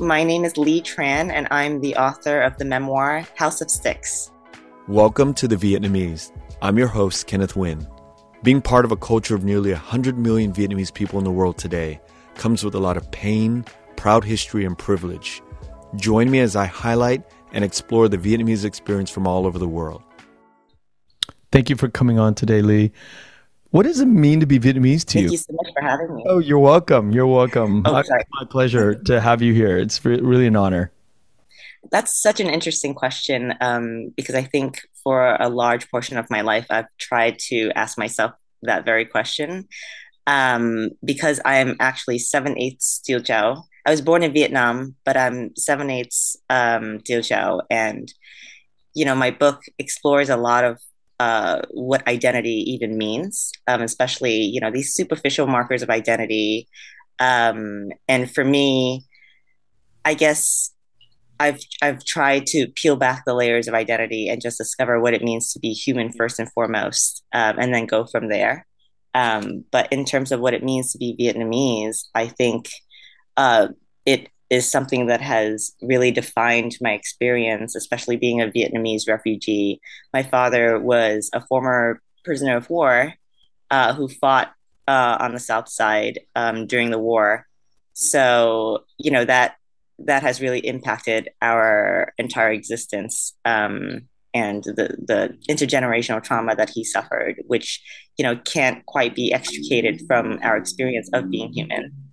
My name is Ly Tran, and I'm the author of the memoir House of Sticks. Welcome to The Vietnamese. I'm your host, Kenneth Nguyen. Being part of a culture of nearly 100 million Vietnamese people in the world today comes with a lot of pain, proud history, and privilege. Join me as I highlight and explore the Vietnamese experience from all over the world. Thank you for coming on today, Lee. What does it mean to be Vietnamese to you? Thank you? so much for having me. Oh, you're welcome. You're welcome. Oh, I- sorry. It's my pleasure to have you here. It's re- really an honor. That's such an interesting question um, because I think for a large portion of my life, I've tried to ask myself that very question. Um, because I'm actually 7 eighths Chau. I was born in Vietnam, but I'm 7 eighths um. And, you know, my book explores a lot of uh, what identity even means, um, especially, you know, these superficial markers of identity. Um, and for me, I guess I've I've tried to peel back the layers of identity and just discover what it means to be human first and foremost, um, and then go from there. Um, but in terms of what it means to be Vietnamese, I think uh, it is something that has really defined my experience, especially being a Vietnamese refugee. My father was a former prisoner of war uh, who fought uh, on the South Side um, during the war. So you know that that has really impacted our entire existence um, and the the intergenerational trauma that he suffered, which you know can't quite be extricated from our experience of being human.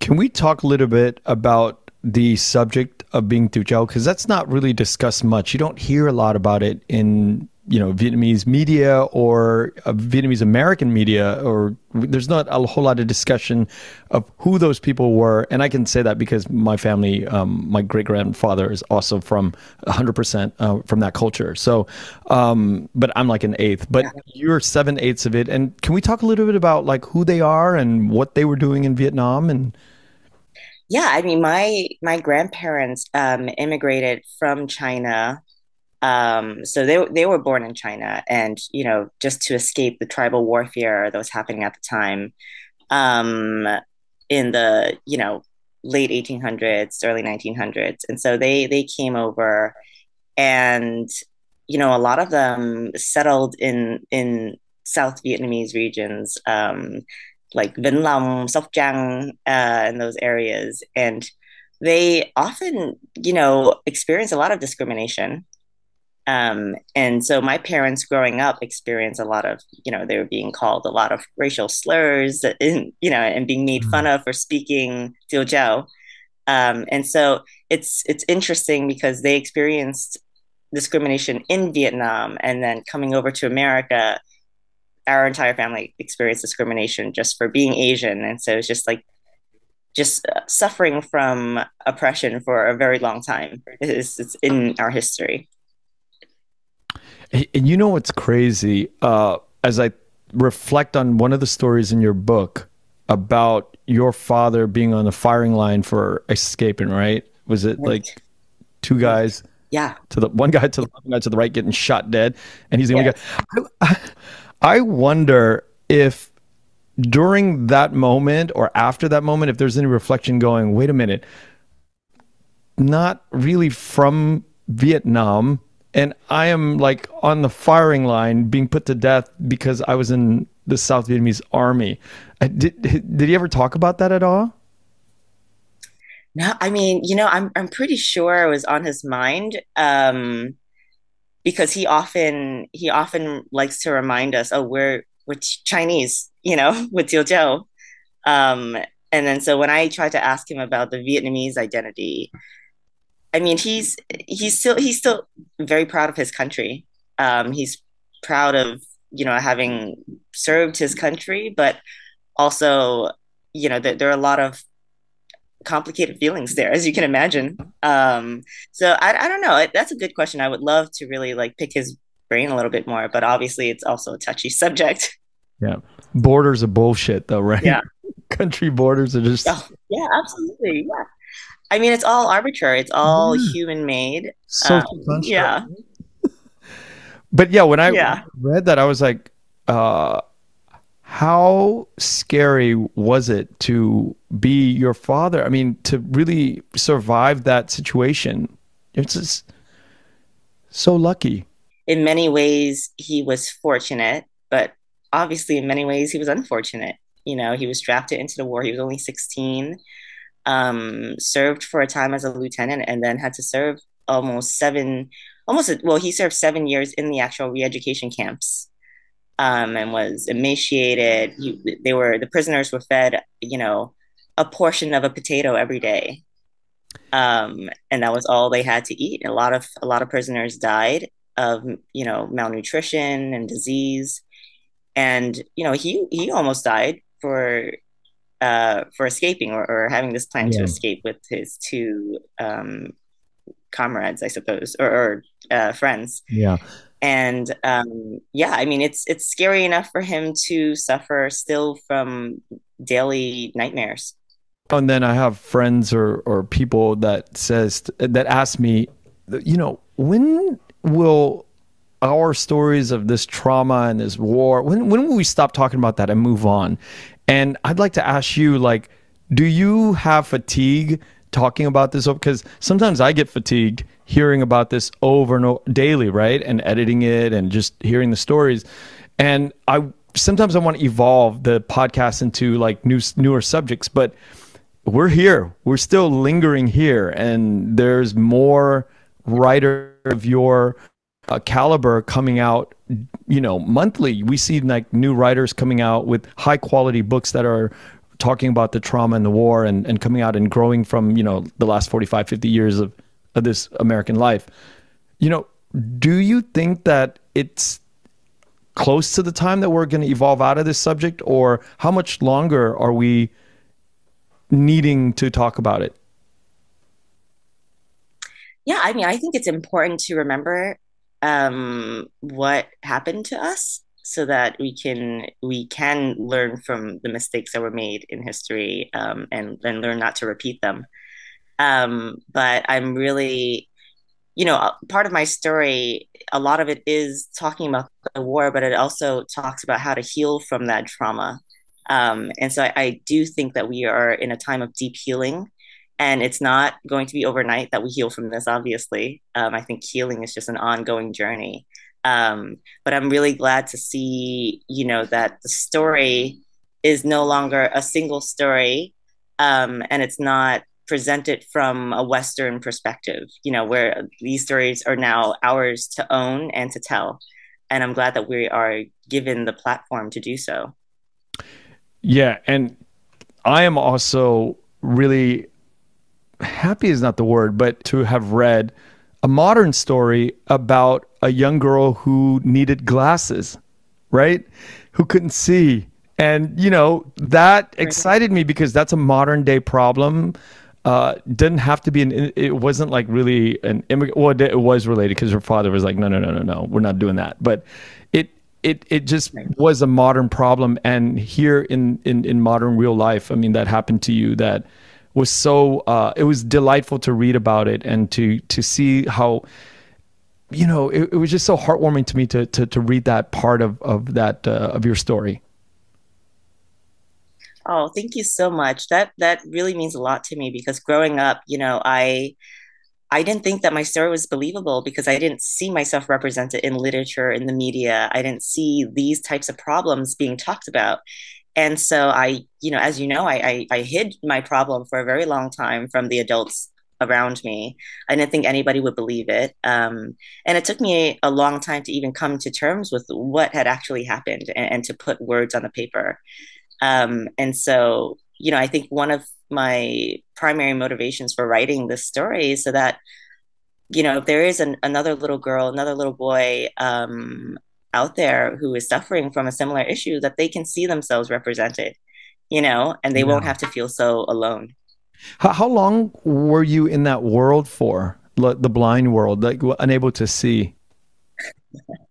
Can we talk a little bit about the subject of being Teochew? Because that's not really discussed much. You don't hear a lot about it in you know Vietnamese media or uh, Vietnamese American media, or there's not a whole lot of discussion of who those people were. And I can say that because my family, um, my great grandfather is also from 100% uh, from that culture. So, um, but I'm like an eighth, but you're seven eighths of it. And can we talk a little bit about like who they are and what they were doing in Vietnam and Yeah, I mean, my my grandparents um, immigrated from China. Um, so they they were born in China, and you know, just to escape the tribal warfare that was happening at the time, um, in the you know late 1800s, early 1900s, and so they they came over, and you know, a lot of them settled in in South Vietnamese regions. Um, like Vĩnh Long, Sóc Trăng, uh, and those areas. And they often, you know, experience a lot of discrimination. Um, and so my parents growing up experienced a lot of, you know, they were being called a lot of racial slurs, and, you know, and being made fun of for speaking Tiêu Um, and so it's it's interesting because they experienced discrimination in Vietnam and then coming over to America our entire family experienced discrimination just for being Asian. And so it's just like, just uh, suffering from oppression for a very long time. It's, it's in our history. And you know what's crazy? Uh, as I reflect on one of the stories in your book about your father being on the firing line for escaping, right? Was it Right. like two guys Yeah. to the one guy to the one guy to the right getting shot dead, and he's the only Yeah. guy. I, I wonder if during that moment or after that moment, if there's any reflection going, wait a minute, not really from Vietnam, and I am like on the firing line being put to death because I was in the South Vietnamese army. Uh, Did did he ever talk about that at all? No, I mean, you know, I'm I'm pretty sure it was on his mind. Um, because he often he often likes to remind us, oh, we're we're Chinese, you know, with Jiu Um, and then so when I tried to ask him about the Vietnamese identity, I mean, he's he's still he's still very proud of his country. Um, he's proud of you know having served his country, but also you know there are a lot of complicated feelings there, as you can imagine. Um, so I, I don't know. That's a good question. I would love to really like pick his brain a little bit more, but obviously it's also a touchy subject. Yeah, borders are bullshit, though, right? Yeah, country borders are just. Oh, yeah, absolutely. Yeah, I mean it's all arbitrary. It's all yeah. human made. So um, yeah. but yeah, when I yeah. read that, I was like, uh, how scary was it to be your father? I mean, to really survive that situation. It's just so lucky. In many ways, he was fortunate, but obviously, in many ways, he was unfortunate. You know, he was drafted into the war. He was only 16, um, served for a time as a lieutenant, and then had to serve almost seven, almost, well, he served seven years in the actual re education camps um, and was emaciated. He, they were the prisoners were fed, you know, a portion of a potato every day, um, and that was all they had to eat. A lot of a lot of prisoners died of you know malnutrition and disease, and you know he he almost died for uh, for escaping or, or having this plan yeah. to escape with his two um, comrades, I suppose, or, or uh, friends. Yeah and um, yeah i mean it's it's scary enough for him to suffer still from daily nightmares. And then i have friends or or people that says that ask me you know when will our stories of this trauma and this war when when will we stop talking about that and move on? And i'd like to ask you like do you have fatigue talking about this? Because sometimes i get fatigued hearing about this over and over daily, right? And editing it and just hearing the stories. And I sometimes I want to evolve the podcast into like new newer subjects, but we're here. We're still lingering here, and there's more writer of your uh, caliber coming out. You know, monthly. We see like new writers coming out with high quality books that are talking about the trauma and the war and, and coming out and growing from you know the last 45 50 years of of this American life. You know, do you think that it's close to the time that we're going to evolve out of this subject, or how much longer are we needing to talk about it? Yeah, I mean, I think it's important to remember um, what happened to us so that we can we can learn from the mistakes that were made in history um, and and learn not to repeat them. Um, but I'm really, you know, part of my story, a lot of it is talking about the war, but it also talks about how to heal from that trauma. Um, and so I, I do think that we are in a time of deep healing. And it's not going to be overnight that we heal from this, obviously. Um, I think healing is just an ongoing journey. Um, but I'm really glad to see, you know, that the story is no longer a single story um, and it's not presented from a Western perspective, you know, where these stories are now ours to own and to tell. And I'm glad that we are given the platform to do so. Yeah. And I am also really happy is not the word, but to have read a modern story about a young girl who needed glasses, right? Who couldn't see. And, you know, that excited me because that's a modern day problem uh, didn't have to be an. It wasn't like really an immigrant. Well, it was related because her father was like, no, no, no, no, no, we're not doing that. But it it it just was a modern problem, and here in in in modern real life, I mean, that happened to you. That was so. Uh, it was delightful to read about it and to to see how. You know, it, it was just so heartwarming to me to to to read that part of of that uh, of your story. Oh, thank you so much. That that really means a lot to me because growing up, you know, I I didn't think that my story was believable because I didn't see myself represented in literature, in the media. I didn't see these types of problems being talked about. And so I, you know, as you know, I, I, I hid my problem for a very long time from the adults around me. I didn't think anybody would believe it. Um, and it took me a, long time to even come to terms with what had actually happened and, and to put words on the paper. Um, and so, you know, I think one of my primary motivations for writing this story is so that, you know, if there is an, another little girl, another little boy um, out there who is suffering from a similar issue, that they can see themselves represented, you know, and they yeah. won't have to feel so alone. How, how long were you in that world for, the blind world, like unable to see?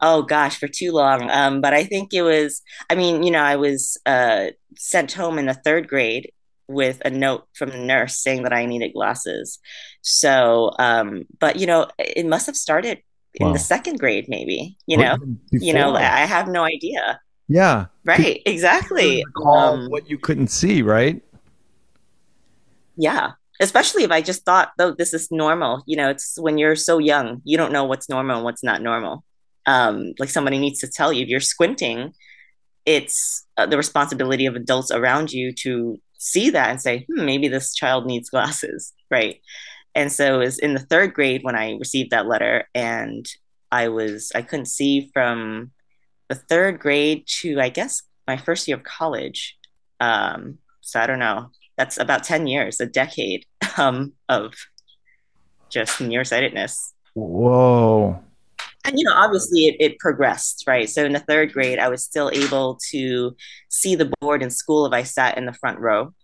oh gosh, for too long. Um, but I think it was, I mean, you know, I was uh, sent home in the third grade with a note from the nurse saying that I needed glasses. So, um, but you know, it must have started in wow. the second grade, maybe. You know, you know, I have no idea. Yeah. Right. Exactly. Um, what you couldn't see, right? Yeah. Especially if I just thought, though, this is normal. You know, it's when you're so young, you don't know what's normal and what's not normal. Um, like somebody needs to tell you if you're squinting, it's uh, the responsibility of adults around you to see that and say, hmm, maybe this child needs glasses, right? And so it was in the third grade when I received that letter, and I was I couldn't see from the third grade to I guess my first year of college. Um, so I don't know. That's about ten years, a decade um, of just nearsightedness. Whoa and you know obviously it, it, progressed right? So in the third grade i was still able to see the board in school if i sat in the front row.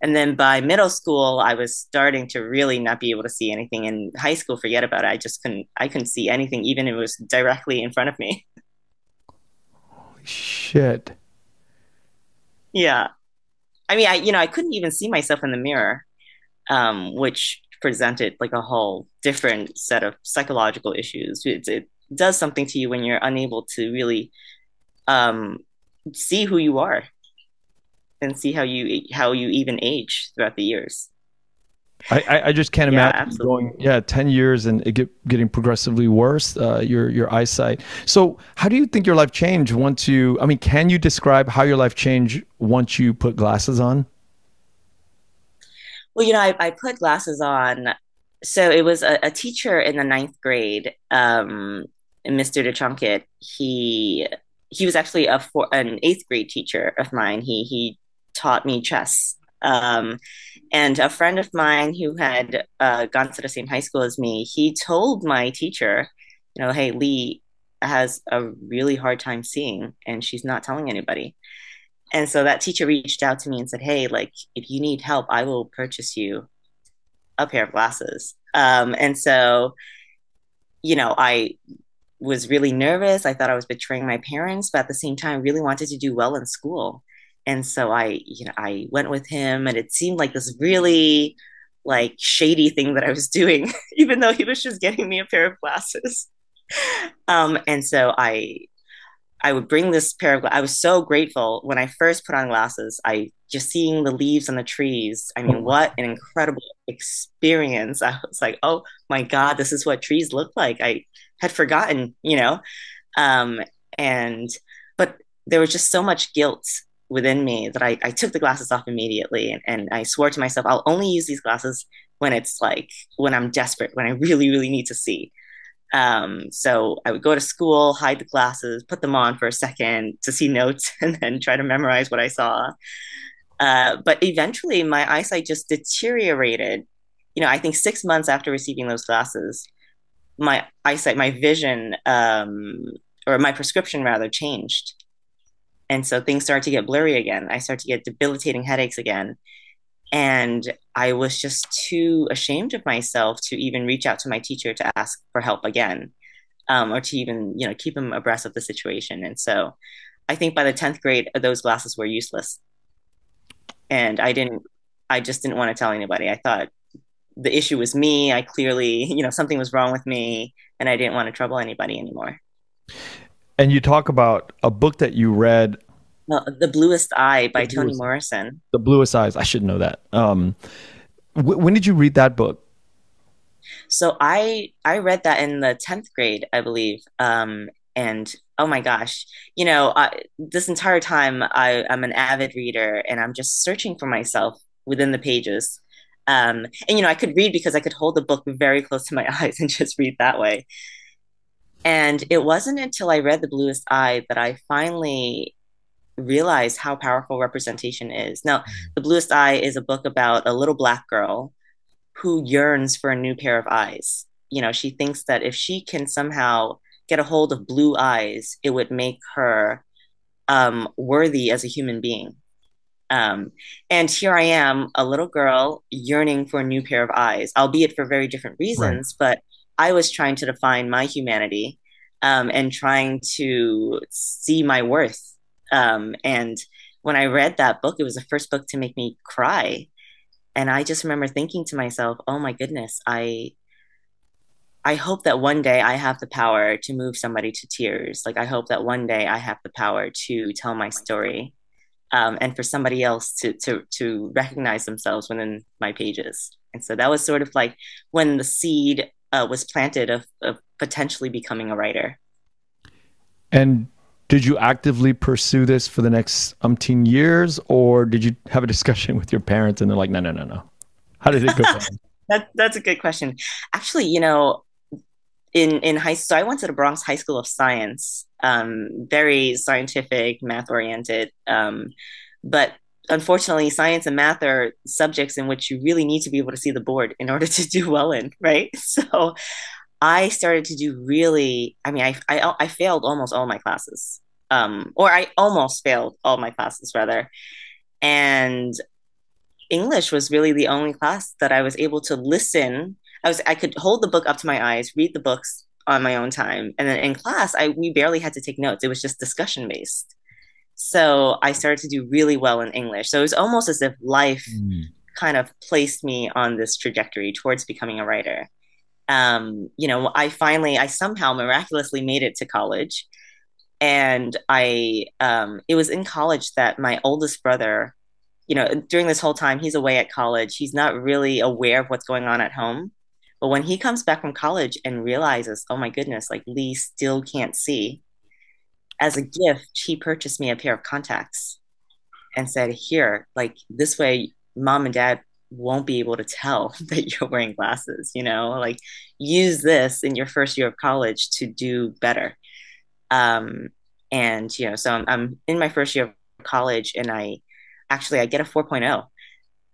And then by middle school i was starting to really not be able to see anything in high school forget about it. I just couldn't i couldn't see anything even if it was directly in front of me. Holy shit. Yeah. I mean i you know i couldn't even see myself in the mirror um, which presented like a whole different set of psychological issues. It, it does something to you when you're unable to really um, see who you are and see how you how you even age throughout the years. I, I just can't yeah, imagine absolutely. going yeah 10 years and it get, getting progressively worse uh, your your eyesight so how do you think your life changed once you i mean can you describe how your life changed once you put glasses on well, you know, I, I put glasses on. So it was a, a teacher in the ninth grade, um, Mr. DeChunkett. He he was actually a for, an eighth grade teacher of mine. He he taught me chess. Um, and a friend of mine who had uh, gone to the same high school as me, he told my teacher, you know, hey, Ly has a really hard time seeing, and she's not telling anybody. And so that teacher reached out to me and said, Hey, like, if you need help, I will purchase you a pair of glasses. Um, and so, you know, I was really nervous. I thought I was betraying my parents, but at the same time, really wanted to do well in school. And so I, you know, I went with him and it seemed like this really like shady thing that I was doing, even though he was just getting me a pair of glasses. Um, and so I I would bring this pair of I was so grateful when I first put on glasses. I just seeing the leaves on the trees. I mean, what an incredible experience. I was like, oh my God, this is what trees look like. I had forgotten, you know? Um, and, but there was just so much guilt within me that I, I took the glasses off immediately. And, and I swore to myself, I'll only use these glasses when it's like, when I'm desperate, when I really, really need to see. Um, so I would go to school, hide the glasses, put them on for a second to see notes, and then try to memorize what I saw. Uh, but eventually, my eyesight just deteriorated. You know, I think six months after receiving those glasses, my eyesight, my vision, um, or my prescription rather, changed. And so things started to get blurry again. I started to get debilitating headaches again. And I was just too ashamed of myself to even reach out to my teacher to ask for help again, um, or to even, you know, keep him abreast of the situation. And so I think by the 10th grade, those glasses were useless. And I didn't, I just didn't want to tell anybody. I thought the issue was me. I clearly, you know, something was wrong with me and I didn't want to trouble anybody anymore. And you talk about a book that you read the Bluest Eye by Toni Morrison. The Bluest Eyes. I should know that. Um, wh- when did you read that book? So I I read that in the tenth grade, I believe. Um, and oh my gosh, you know, I, this entire time I, I'm an avid reader and I'm just searching for myself within the pages. Um, and you know, I could read because I could hold the book very close to my eyes and just read that way. And it wasn't until I read The Bluest Eye that I finally realized how powerful representation is. Now, The Bluest Eye is a book about a little black girl who yearns for a new pair of eyes. You know, she thinks that if she can somehow get a hold of blue eyes, it would make her um, worthy as a human being. Um, and here I am, a little girl yearning for a new pair of eyes, albeit for very different reasons, right. but I was trying to define my humanity um, and trying to see my worth. Um, and when I read that book, it was the first book to make me cry. And I just remember thinking to myself, oh my goodness, I I hope that one day I have the power to move somebody to tears. Like I hope that one day I have the power to tell my story, um, and for somebody else to to to recognize themselves within my pages. And so that was sort of like when the seed uh, was planted of, of potentially becoming a writer. And did you actively pursue this for the next umpteen years, or did you have a discussion with your parents and they're like, no, no, no, no? How did it go? that, that's a good question. Actually, you know, in in high so I went to the Bronx High School of Science, um, very scientific, math oriented. Um, but unfortunately, science and math are subjects in which you really need to be able to see the board in order to do well in, right? So I started to do really. I mean, I I, I failed almost all my classes, um, or I almost failed all my classes rather, and English was really the only class that I was able to listen I was I could hold the book up to my eyes, read the books on my own time, and then in class, I we barely had to take notes. It was just discussion based. So I started to do really well in English. So it was almost as if life mm. kind of placed me on this trajectory towards becoming a writer. Um, you know, I finally, I somehow miraculously made it to college, and I, um, it was in college that my oldest brother, you know, during this whole time, he's away at college. He's not really aware of what's going on at home. But when he comes back from college and realizes, oh my goodness, like Ly still can't see, as a gift, he purchased me a pair of contacts and said, Here, like this way, mom and dad won't be able to tell that you're wearing glasses, you know, like use this in your first year of college to do better. Um, and, you know, so I'm, I'm in my first year of college and I actually, I get a 4.0.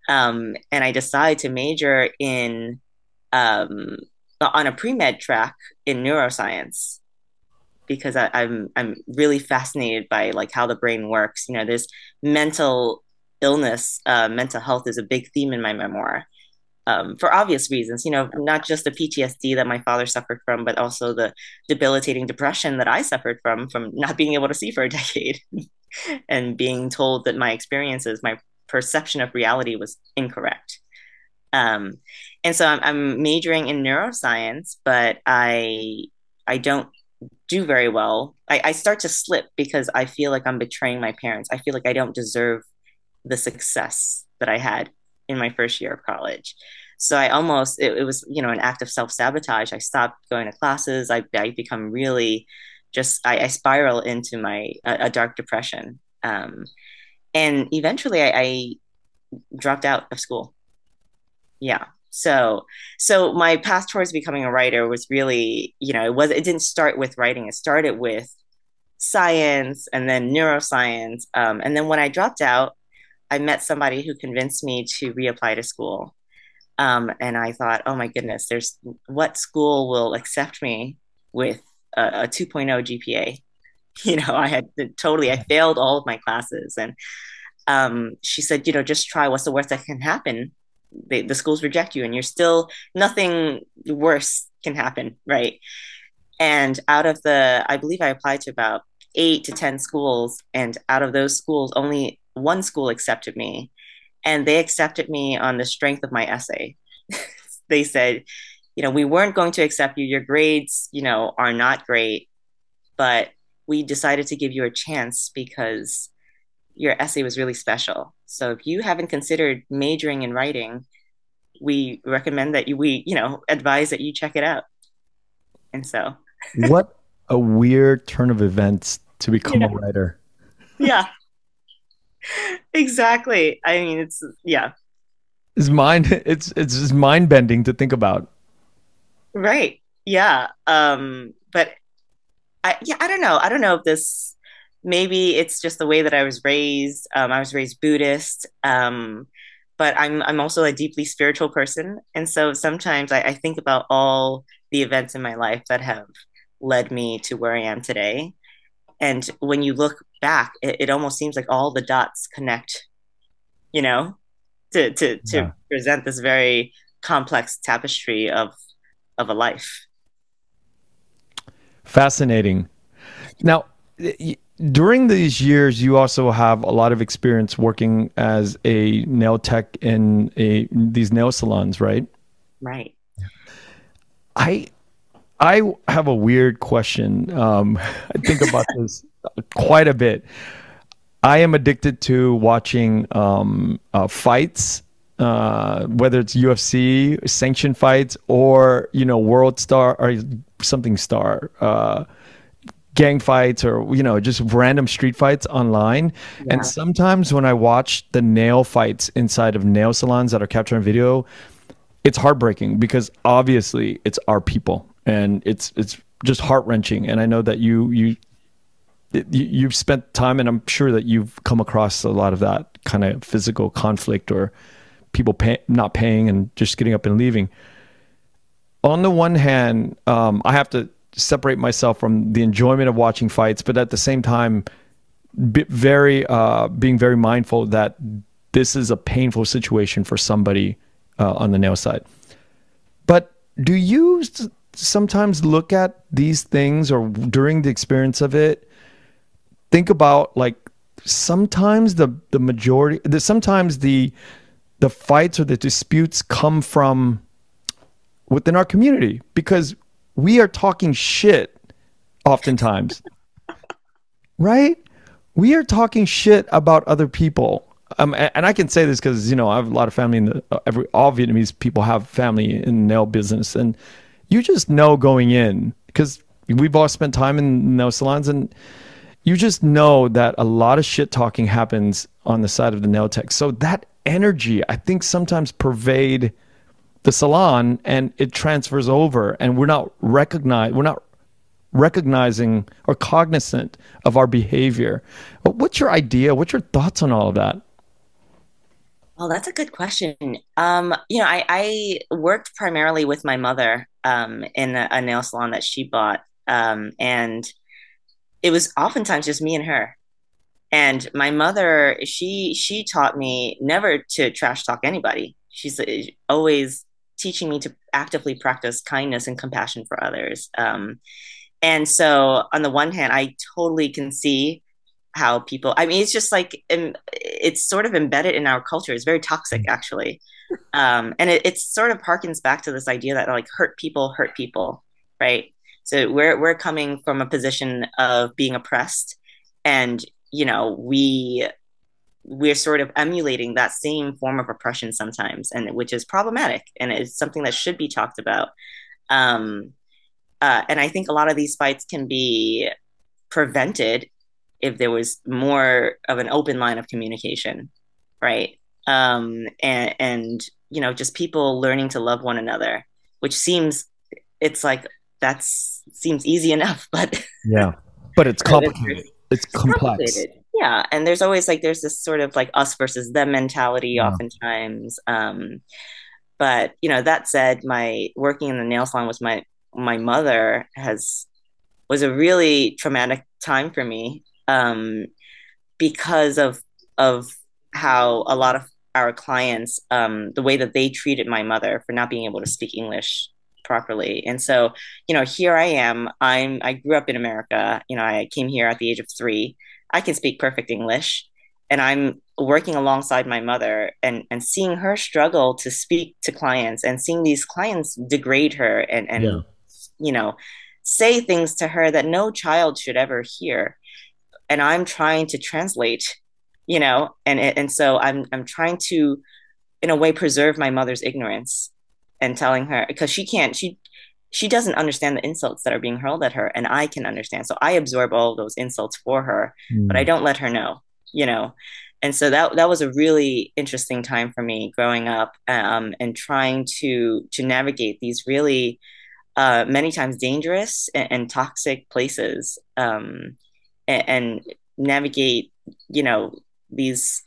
Um, and I decide to major in um, on a pre med track in neuroscience because I, I'm I'm really fascinated by like how the brain works. You know, there's mental illness, uh, mental health is a big theme in my memoir. Um, for obvious reasons, you know, not just the PTSD that my father suffered from, but also the debilitating depression that I suffered from, from not being able to see for a decade and being told that my experiences, my perception of reality was incorrect. Um, and so I'm, I'm majoring in neuroscience, but I I don't do very well. I, I start to slip because I feel like I'm betraying my parents. I feel like I don't deserve the success that I had in my first year of college. So I almost it, it was you know an act of self sabotage. I stopped going to classes. I I become really just I, I spiral into my a, a dark depression. Um, and eventually I, I dropped out of school yeah so so my path towards becoming a writer was really you know it was it didn't start with writing it started with science and then neuroscience um, and then when i dropped out i met somebody who convinced me to reapply to school. Um, and i thought oh my goodness there's what school will accept me with a, a 2.0 gpa you know i had totally i failed all of my classes. And um, she said you know just try what's the worst that can happen. They, the schools reject you and you're still nothing worse can happen right? And out of the i believe i applied to about eight to ten schools and out of those schools only one school accepted me and they accepted me on the strength of my essay they said you know we weren't going to accept you your grades you know are not great but we decided to give you a chance because your essay was really special. So if you haven't considered majoring in writing, we recommend that you we you know advise that you check it out. And so what a weird turn of events to become yeah. a writer. Yeah. Exactly. I mean, it's yeah. It's mind it's it's just mind bending to think about. Right. Yeah. Um but I yeah, I don't know. I don't know if this maybe it's just the way that I was raised. Um I was raised Buddhist. Um but I'm I'm also a deeply spiritual person. And so sometimes I, I think about all the events in my life that have led me to where I am today. And when you look back, it, it almost seems like all the dots connect, you know, to to to yeah. present this very complex tapestry of of a life. Fascinating. Now, during these years, you also have a lot of experience working as a nail tech in a these nail salons, right? Right. I I have a weird question. Um, I think about this quite a bit. I am addicted to watching um, uh, fights, uh, whether it's UFC sanctioned fights or you know World Star or something Star. Uh, gang fights or you know just random street fights online yeah. and sometimes when i watch the nail fights inside of nail salons that are captured on video it's heartbreaking because obviously it's our people and it's it's just heart wrenching. And I know that you you you've spent time, and I'm sure that you've come across a lot of that kind of physical conflict or people pay, not paying and just getting up and leaving. On the one hand, um, I have to separate myself from the enjoyment of watching fights, but at the same time, be very uh, being very mindful that this is a painful situation for somebody uh, on the nail side. But do you sometimes look at these things or during the experience of it think about like sometimes the the majority the sometimes the the fights or the disputes come from within our community because we are talking shit oftentimes. Right? We are talking shit about other people. Um, and I can say this because you know I have a lot of family in the every all Vietnamese people have family in the nail business, and you just know going in because we've all spent time in nail salons and you just know that a lot of shit talking happens on the side of the nail tech. So that energy, I think, sometimes pervade the salon and it transfers over, and we're not recognize we're not recognizing or cognizant of our behavior. What's your idea? What's your thoughts on all of that? Well, that's a good question. Um, you know, I, I worked primarily with my mother um, in a, a, nail salon that she bought, um, and it was oftentimes just me and her. And my mother, she she taught me never to trash talk anybody. She's uh, always teaching me to actively practice kindness and compassion for others. Um, and so, on the one hand, I totally can see how people i mean it's just like it's sort of embedded in our culture. It's very toxic mm. actually. Um, and it, it sort of harkens back to this idea that like hurt people hurt people right? So we're we're coming from a position of being oppressed. And you know we we're sort of emulating that same form of oppression sometimes and which is problematic and it's something that should be talked about. Um, uh, and i think a lot of these fights can be prevented if there was more of an open line of communication, right? Um, and, and you know, just people learning to love one another, which seems it's like that's seems easy enough, but yeah, but it's complicated. it's, complex. Complicated. Yeah, and there's always like there's this sort of like us versus them mentality, yeah. oftentimes. Um, but you know, that said, my working in the nail salon with my my mother has was a really traumatic time for me um, because of of how a lot of our clients, um, the way that they treated my mother for not being able to speak English properly. And so, you know, here I am. I'm I grew up in America. You know, I came here at the age of three. I can speak perfect English, and I'm working alongside my mother and and seeing her struggle to speak to clients and seeing these clients degrade her and and yeah. you know say things to her that no child should ever hear and I'm trying to translate, you know, and and so I'm I'm trying to, in a way, preserve my mother's ignorance and telling her because she can't she she doesn't understand the insults that are being hurled at her and i can understand so i absorb all those insults for her mm. but i don't let her know you know and so that that was a really interesting time for me growing up um, and trying to to navigate these really uh, many times dangerous and, and toxic places um, and, and, navigate you know these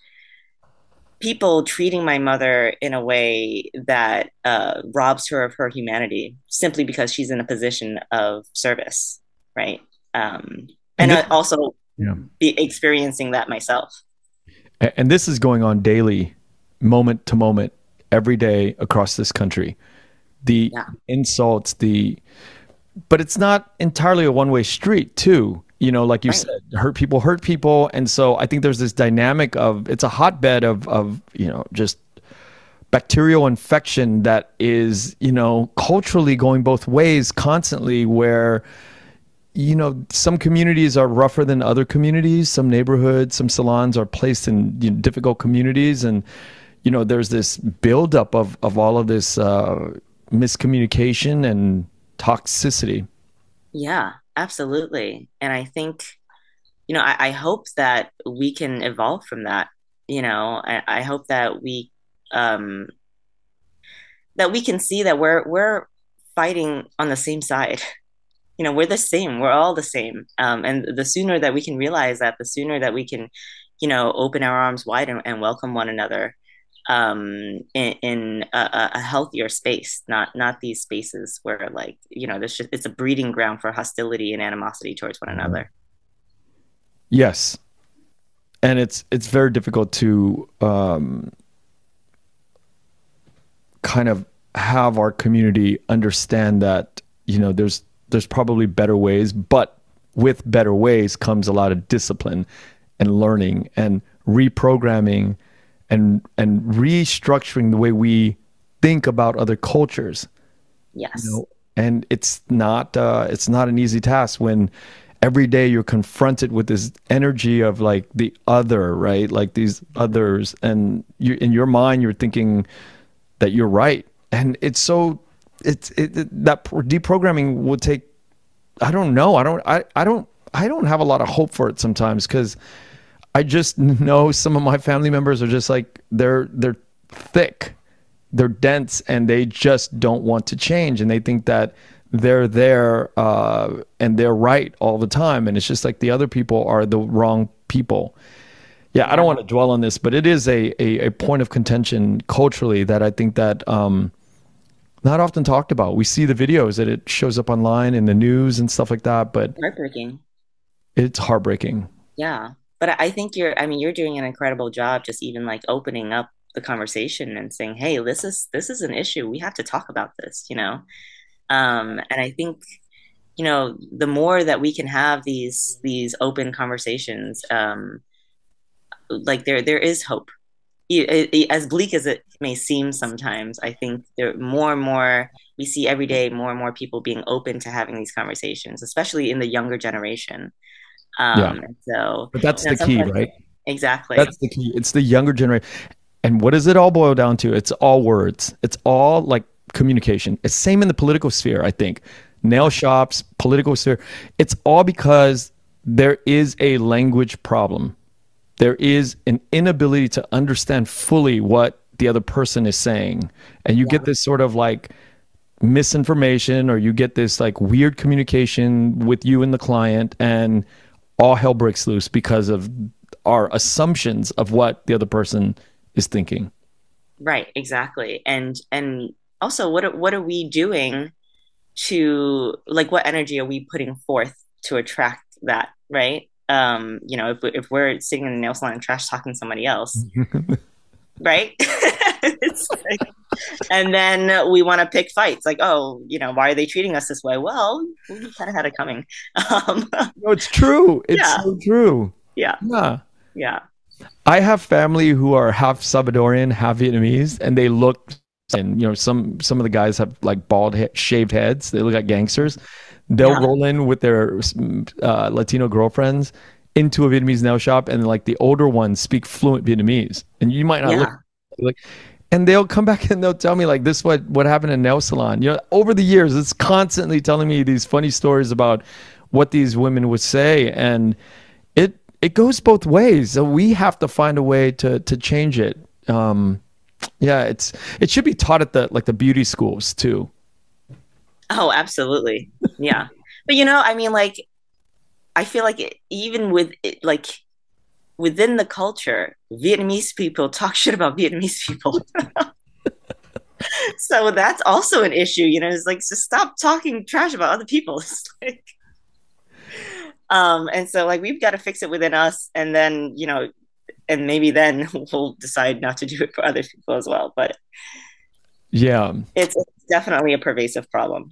people treating my mother in a way that uh, robs her of her humanity simply because she's in a position of service right um, and, and also yeah. be experiencing that myself and this is going on daily, moment to moment, every day across this country. The yeah. insults, the, but it's not entirely a one way street, too. You know, like you right. said, hurt people hurt people. And so I think there's this dynamic of it's a hotbed of, of, you know, just bacterial infection that is, you know, culturally going both ways constantly where, you know, some communities are rougher than other communities. Some neighborhoods, some salons are placed in you know, difficult communities, and you know, there's this buildup of of all of this uh, miscommunication and toxicity. Yeah, absolutely. And I think, you know, I, I hope that we can evolve from that. You know, I, I hope that we um, that we can see that we're we're fighting on the same side you know we're the same we're all the same um, and the sooner that we can realize that the sooner that we can you know open our arms wide and, and welcome one another um, in, in a, a, healthier space not not these spaces where like you know there's just it's a breeding ground for hostility and animosity towards one another. Yes. And it's it's very difficult to um, kind of have our community understand that you know there's there's probably better ways, but with better ways comes a lot of discipline and learning and reprogramming and and restructuring the way we think about other cultures. Yes. You know? And it's not uh, it's not an easy task when every day you're confronted with this energy of like the other, right? Like these others, and you in your mind you're thinking that you're right, and it's so it's it, it, that deprogramming will take i don't know i don't I, I don't i don't have a lot of hope for it sometimes because i just know some of my family members are just like they're they're thick they're dense and they just don't want to change and they think that they're there uh, and they're right all the time and it's just like the other people are the wrong people yeah i don't want to dwell on this but it is a, a, a point of contention culturally that i think that um, not often talked about. We see the videos that it shows up online in the news and stuff like that, but heartbreaking. It's heartbreaking. Yeah. But I think you're I mean you're doing an incredible job just even like opening up the conversation and saying, "Hey, this is this is an issue. We have to talk about this," you know. Um and I think you know, the more that we can have these these open conversations um like there there is hope as bleak as it may seem sometimes, I think there more and more we see every day more and more people being open to having these conversations, especially in the younger generation. Um, yeah. So, but that's you know, the key, right? Exactly. That's the key. It's the younger generation. And what does it all boil down to? It's all words. It's all like communication. It's same in the political sphere, I think. Nail shops, political sphere. It's all because there is a language problem there is an inability to understand fully what the other person is saying. And you yeah. get this sort of like misinformation or you get this like weird communication with you and the client and all hell breaks loose because of our assumptions of what the other person is thinking. Right, exactly. And and also what are, what are we doing to like what energy are we putting forth to attract that, right? um, you know, if, if we're sitting in the nail salon and trash talking somebody else, right? like, and then we want to pick fights like, oh, you know, why are they treating us this way? Well, we kind of had it coming. Um, no, it's true. It's yeah. so true. Yeah. Yeah. Yeah. I have family who are half Salvadorian, half Vietnamese, and they look and you know some some of the guys have like bald he- shaved heads. They look like gangsters. They'll yeah. roll in with their uh, Latino girlfriends into a Vietnamese nail shop, and like the older ones speak fluent Vietnamese, and you might not yeah. look like. and they'll come back and they'll tell me like this what what happened in nail salon. You know, over the years, it's constantly telling me these funny stories about what these women would say, and it it goes both ways. So we have to find a way to to change it. Um, yeah, it's it should be taught at the like the beauty schools too. Oh, absolutely. Yeah. but you know, I mean like I feel like it, even with it, like within the culture, Vietnamese people talk shit about Vietnamese people. so that's also an issue, you know, it's like just stop talking trash about other people. It's like um and so like we've got to fix it within us and then, you know, and maybe then we'll decide not to do it for other people as well. But yeah, it's, it's definitely a pervasive problem.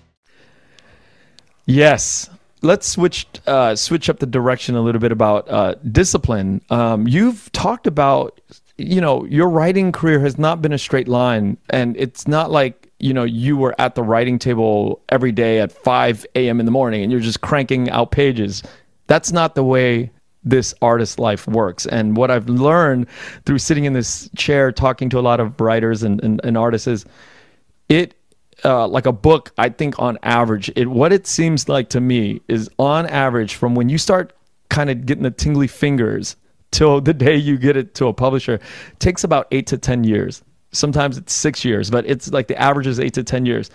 Yes. Let's switch uh, switch up the direction a little bit about uh, discipline. Um, you've talked about, you know, your writing career has not been a straight line, and it's not like you know you were at the writing table every day at 5 a.m. in the morning and you're just cranking out pages. That's not the way this artist life works. And what I've learned through sitting in this chair talking to a lot of writers and, and, and artists is it uh, like a book, I think on average, it what it seems like to me is on average from when you start kind of getting the tingly fingers till the day you get it to a publisher takes about eight to ten years. Sometimes it's six years, but it's like the average is eight to ten years.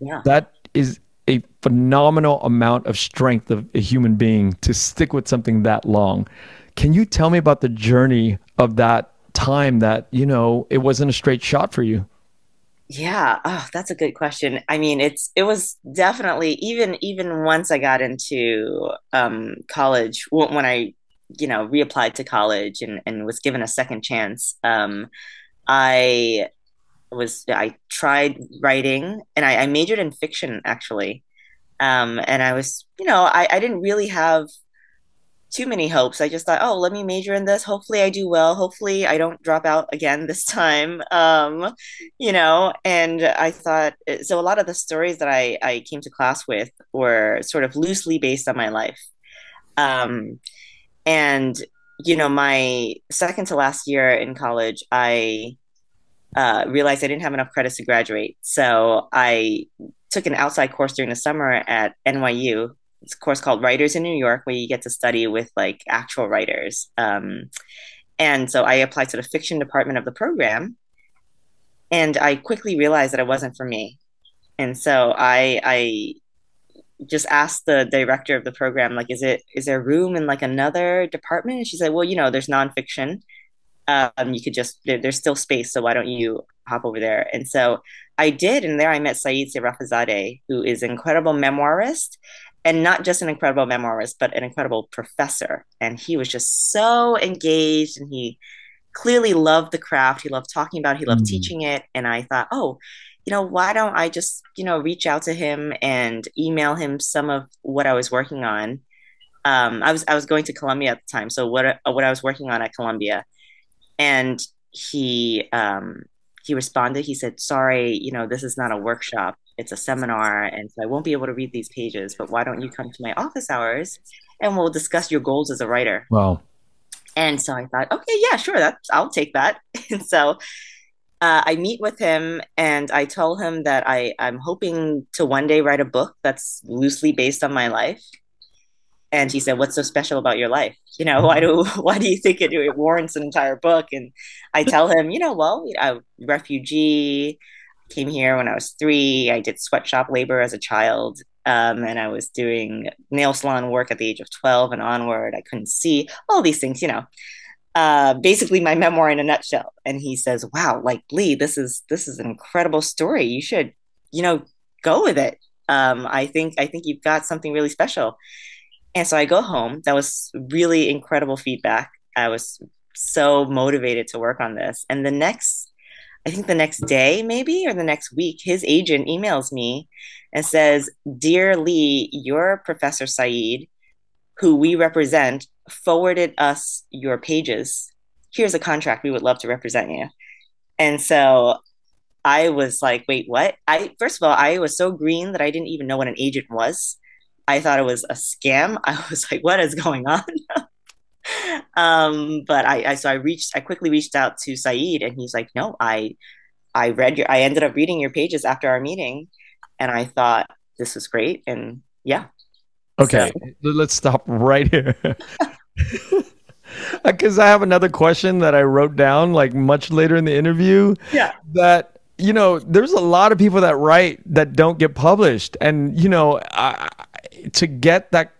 Yeah. That is a phenomenal amount of strength of a human being to stick with something that long. Can you tell me about the journey of that time that, you know, it wasn't a straight shot for you? Yeah, oh, that's a good question. I mean, it's it was definitely even even once I got into um, college when I you know reapplied to college and and was given a second chance. Um, I was I tried writing and I, I majored in fiction actually, um, and I was you know I I didn't really have too many hopes. I just thought, oh, let me major in this. Hopefully, I do well. Hopefully, I don't drop out again this time. Um, you know, and I thought so. A lot of the stories that I I came to class with were sort of loosely based on my life, um, and you know, my second to last year in college, I uh, realized I didn't have enough credits to graduate, so I took an outside course during the summer at NYU course called Writers in New York, where you get to study with like actual writers. Um, and so I applied to the fiction department of the program, and I quickly realized that it wasn't for me. And so I I just asked the director of the program, like, is it is there room in like another department? And she said, well, you know, there's nonfiction. Um, you could just there, there's still space, so why don't you hop over there? And so I did, and there I met Saeed Sayrafiezadeh, who is an incredible memoirist and not just an incredible memoirist, but an incredible professor. And he was just so engaged and he clearly loved the craft. He loved talking about it, he loved mm. teaching it. And I thought, oh, you know, why don't I just, you know, reach out to him and email him some of what I was working on. Um, I was I was going to Columbia at the time, so what uh, what I was working on at Columbia, and he um, he responded. He said, "Sorry, you know, this is not a workshop it's a seminar and so I won't be able to read these pages, but why don't you come to my office hours and we'll discuss your goals as a writer. Wow. And so I thought, okay, yeah, sure, that's, I'll take that. and so uh, I meet with him and I tell him that I, I'm hoping to one day write a book that's loosely based on my life. And he said, "What's so special about your life? You know, why do why do you think it, it warrants an entire book?" And I tell him, you know, well, I'm a refugee came here when I was three. I did sweatshop labor as a child. Um, and I was doing nail salon work at the age of 12 and onward. I couldn't see all these things, you know. Uh, basically my memoir in a nutshell. And he says, "Wow, like Ly, this is this is an incredible story. You should, you know, go with it. Um, I think I think you've got something really special." And so I go home. That was really incredible feedback. I was so motivated to work on this. And the next I think the next day, maybe, or the next week, his agent emails me and says, Dear Ly, your Professor Saeed, who we represent, forwarded us your pages. Here's a contract. We would love to represent you. And so I was like, wait, what? I first of all, I was so green that I didn't even know what an agent was. I thought it was a scam. I was like, what is going on? Um, but I, I so I reached I quickly reached out to Saeed and he's like, no, I I read your I ended up reading your pages after our meeting and I thought this was great and yeah. Okay. So. Let's stop right here. Because I have another question that I wrote down like much later in the interview. Yeah. That you know, there's a lot of people that write that don't get published, and you know, I, to get that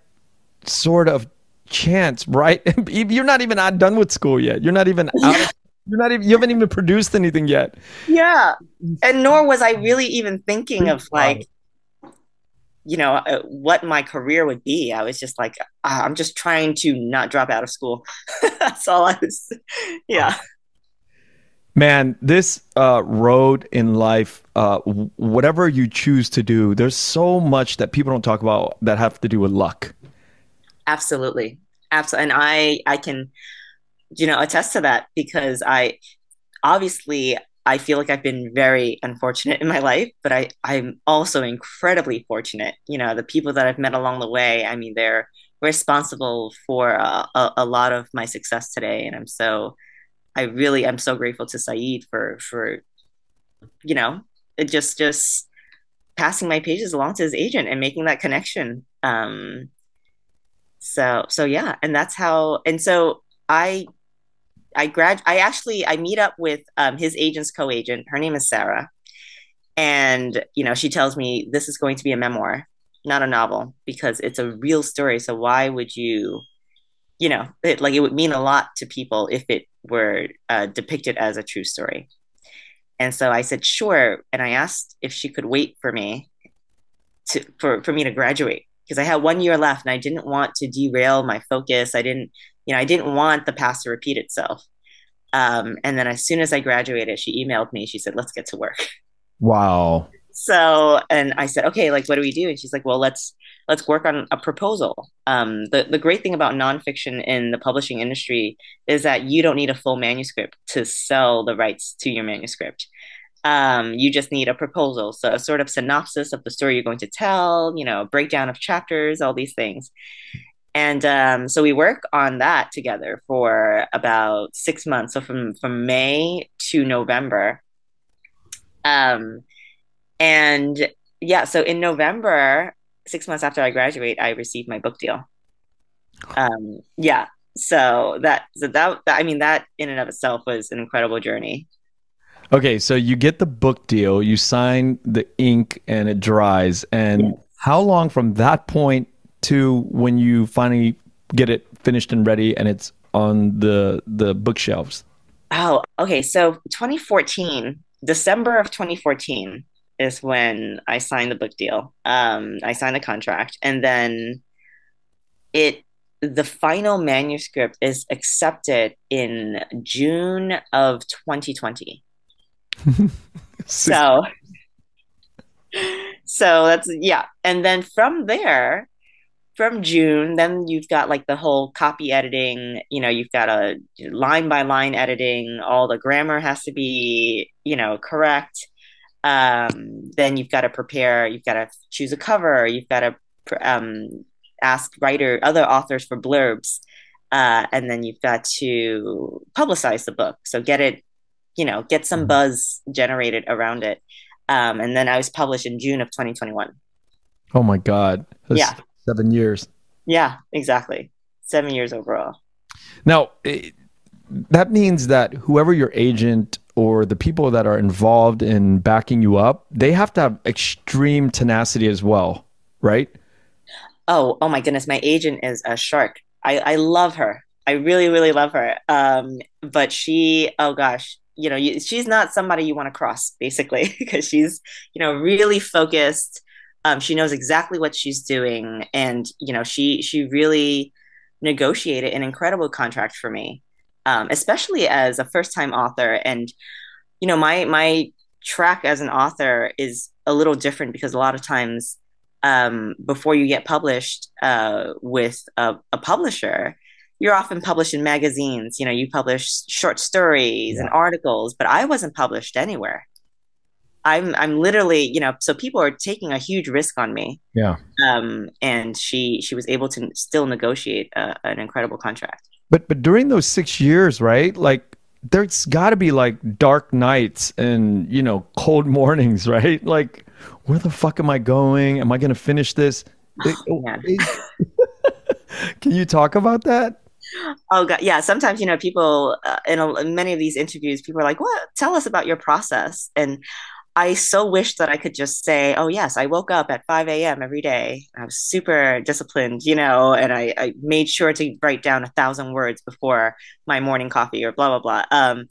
sort of chance, right? You're not even done with school yet. You're not even out. Of, you're not even. You haven't even produced anything yet. Yeah, and nor was I really even thinking of like, you know, uh, what my career would be. I was just like, uh, I'm just trying to not drop out of school. That's all I was. Yeah. Man, this uh, road in life, uh, whatever you choose to do, there's so much that people don't talk about that have to do with luck. Absolutely, absolutely, and I I can, you know, attest to that because I obviously I feel like I've been very unfortunate in my life, but I I'm also incredibly fortunate. You know, the people that I've met along the way. I mean, they're responsible for uh, a, a lot of my success today, and I'm so I really am so grateful to Saeed for for you know just just passing my pages along to his agent and making that connection. Um, so so yeah, and that's how. And so I I grad I actually I meet up with um, his agent's co-agent. Her name is Sarah, and you know she tells me this is going to be a memoir, not a novel, because it's a real story. So why would you? you know, it, like it would mean a lot to people if it were uh, depicted as a true story. And so I said, sure. And I asked if she could wait for me to for, for me to graduate because I had one year left and I didn't want to derail my focus. I didn't, you know, I didn't want the past to repeat itself. Um, and then as soon as I graduated, she emailed me. She said, let's get to work. Wow. So, and I said, okay, like, what do we do? And she's like, well, let's, let's work on a proposal. Um, the, the great thing about nonfiction in the publishing industry is that you don't need a full manuscript to sell the rights to your manuscript. Um, you just need a proposal. So a sort of synopsis of the story you're going to tell, you know, breakdown of chapters, all these things. And um, so we work on that together for about six months. So from, from May to November. Um, and yeah, so in November, six months after I graduate, I received my book deal. Um, yeah, so that so that, that I mean that in and of itself was an incredible journey. Okay, so you get the book deal, you sign the ink, and it dries. And yes. how long from that point to when you finally get it finished and ready, and it's on the the bookshelves? Oh, okay. So 2014, December of 2014 is when I signed the book deal. Um, I signed the contract, and then it the final manuscript is accepted in June of 2020. so so that's yeah. And then from there from june then you've got like the whole copy editing you know you've got a line by line editing all the grammar has to be you know correct. Um, then you've got to prepare you've got to choose a cover you've got to um, ask writer other authors for blurbs uh, and then you've got to publicize the book. So get it you know get some mm-hmm. buzz generated around it um, and then i was published in june of 2021 oh my god That's yeah seven years yeah exactly seven years overall now it, that means that whoever your agent or the people that are involved in backing you up, they have to have extreme tenacity as well, right? Oh, oh my goodness, my agent is a shark. I, I love her. I really, really love her. Um, but she, oh gosh, you know, you, she's not somebody you want to cross, basically, because she's, you know, really focused. Um, she knows exactly what she's doing, and you know, she she really negotiated an incredible contract for me um, especially as a first time author. And, you know, my my track as an author is a little different because a lot of times um, before you get published uh, with a, a, publisher, you're often published in magazines. You know, you publish short stories yeah. and articles, but I wasn't published anywhere. I'm I'm literally, you know, so people are taking a huge risk on me. Yeah. Um, and she she was able to still negotiate a, an incredible contract. But but during those six years, right? Like there's got to be like dark nights and you know cold mornings, right? Like, where the fuck am I going? Am I going to finish this? Oh, Can you talk about that? Oh god, yeah. Sometimes you know people uh, in, a, in many of these interviews, people are like, "What? Tell us about your process." And I so wish that I could just say, oh, yes, I woke up at 5 a.m. every day. I was super disciplined, you know, and I, I made sure to write down a thousand words before my morning coffee or blah, blah, blah. Um,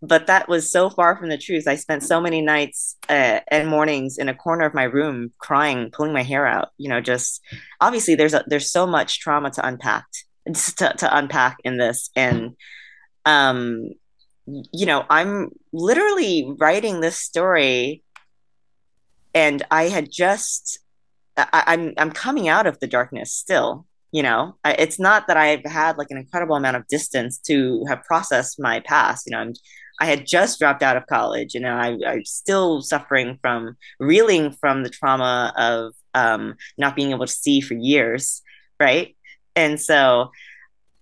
but that was so far from the truth. I spent so many nights uh, and mornings in a corner of my room crying, pulling my hair out, you know, just obviously there's a, there's so much trauma to unpack, to, to unpack in this. And, um, you know, I'm literally writing this story and I had just I, I'm, I'm coming out of the darkness still. You know, I, it's not that I've had like an incredible amount of distance to have processed my past. You know, I'm, I had just dropped out of college. You know, I, I'm still suffering from reeling from the trauma of um, not being able to see for years, right? And so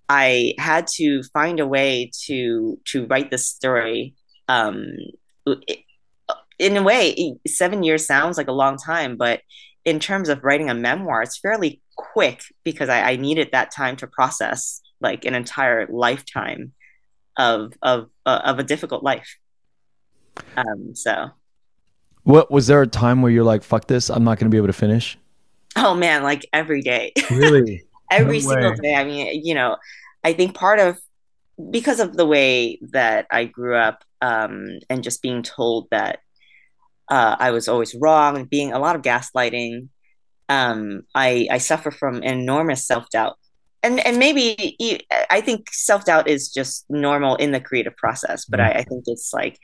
I had to find a way to to write this story. Um, in a way, seven years sounds like a long time, but in terms of writing a memoir, it's fairly quick because I, I needed that time to process like an entire lifetime of of uh, of a difficult life. Um, so, what was there a time where you're like, "Fuck this! I'm not going to be able to finish"? Oh man, like every day. Really? Every no single day. I mean, you know, I think part of because of the way that I grew up um, and just being told that uh, I was always wrong and being a lot of gaslighting, um, I, I suffer from enormous self doubt. And, and maybe I think self doubt is just normal in the creative process, but I, I think it's like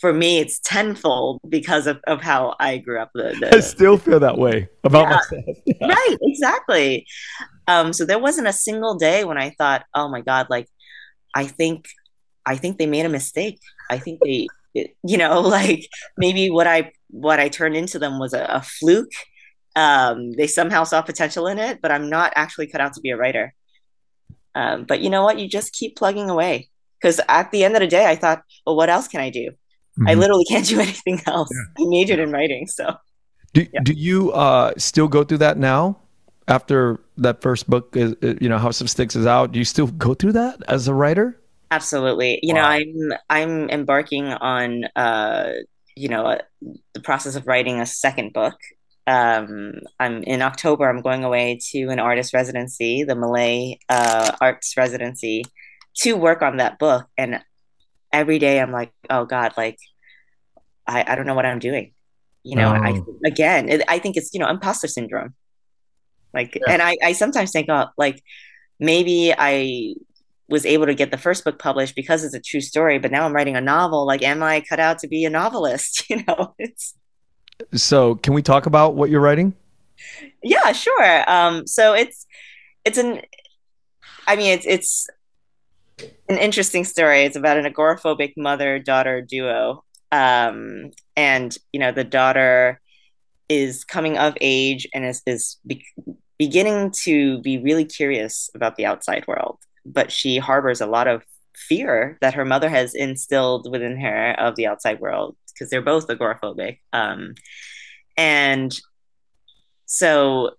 for me it's tenfold because of, of how I grew up. The, the I still feel that way about yeah, myself. Yeah. Right, exactly. Um, so there wasn't a single day when I thought, oh my God, like I think I think they made a mistake. I think they you know, like maybe what I what I turned into them was a, a fluke. Um, they somehow saw potential in it, but I'm not actually cut out to be a writer. Um, but you know what? You just keep plugging away. Because at the end of the day, I thought, well, what else can I do? Mm-hmm. I literally can't do anything else. Yeah. I majored in writing, so. Do, yeah. do you uh, still go through that now? after that first book is you know house of sticks is out do you still go through that as a writer absolutely you wow. know i'm i'm embarking on uh you know uh, the process of writing a second book um i'm in october i'm going away to an artist residency the Millay uh arts residency to work on that book and every day i'm like oh god like i i don't know what i'm doing you know I, again it, i think it's you know imposter syndrome like, yeah. and I, I sometimes think, oh, like maybe I was able to get the first book published because it's a true story, but now I'm writing a novel. Like, am I cut out to be a novelist? You know, it's. So, can we talk about what you're writing? Yeah, sure. Um, so it's it's an, I mean, it's it's an interesting story. It's about an agoraphobic mother daughter duo, um, and you know, the daughter is coming of age and is, is be- beginning to be really curious about the outside world, but she harbors a lot of fear that her mother has instilled within her of the outside world because they're both agoraphobic. Um, and so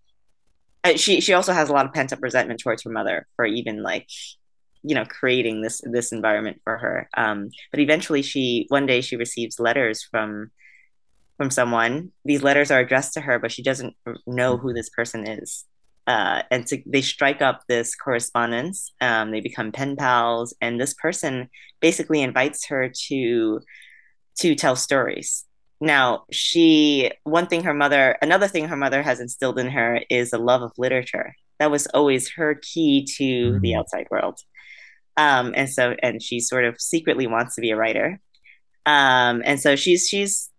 uh, she she also has a lot of pent up resentment towards her mother for even like you know creating this this environment for her um, but eventually she one day she receives letters from from someone. These letters are addressed to her, but she doesn't know who this person is. Uh, and so they strike up this correspondence. Um, they become pen pals, and this person basically invites her to to tell stories. Now, she one thing her mother, another thing her mother has instilled in her is a love of literature. That was always her key to mm-hmm. the outside world. Um, and so, and she sort of secretly wants to be a writer. Um, and so she's she's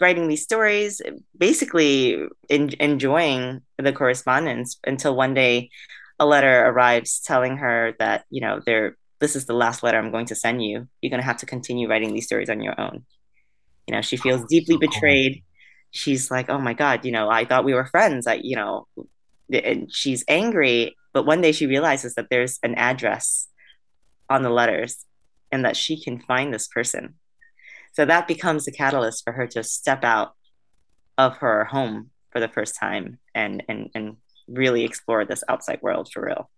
writing these stories, basically in, enjoying the correspondence until one day a letter arrives telling her that you know there this is the last letter I'm going to send you. You're going to have to continue writing these stories on your own. You know, she feels deeply betrayed. She's like, "Oh my god, you know, I thought we were friends." I, you know, and she's angry, but one day she realizes that there's an address on the letters and that she can find this person. So that becomes the catalyst for her to step out of her home for the first time and and and really explore this outside world for real.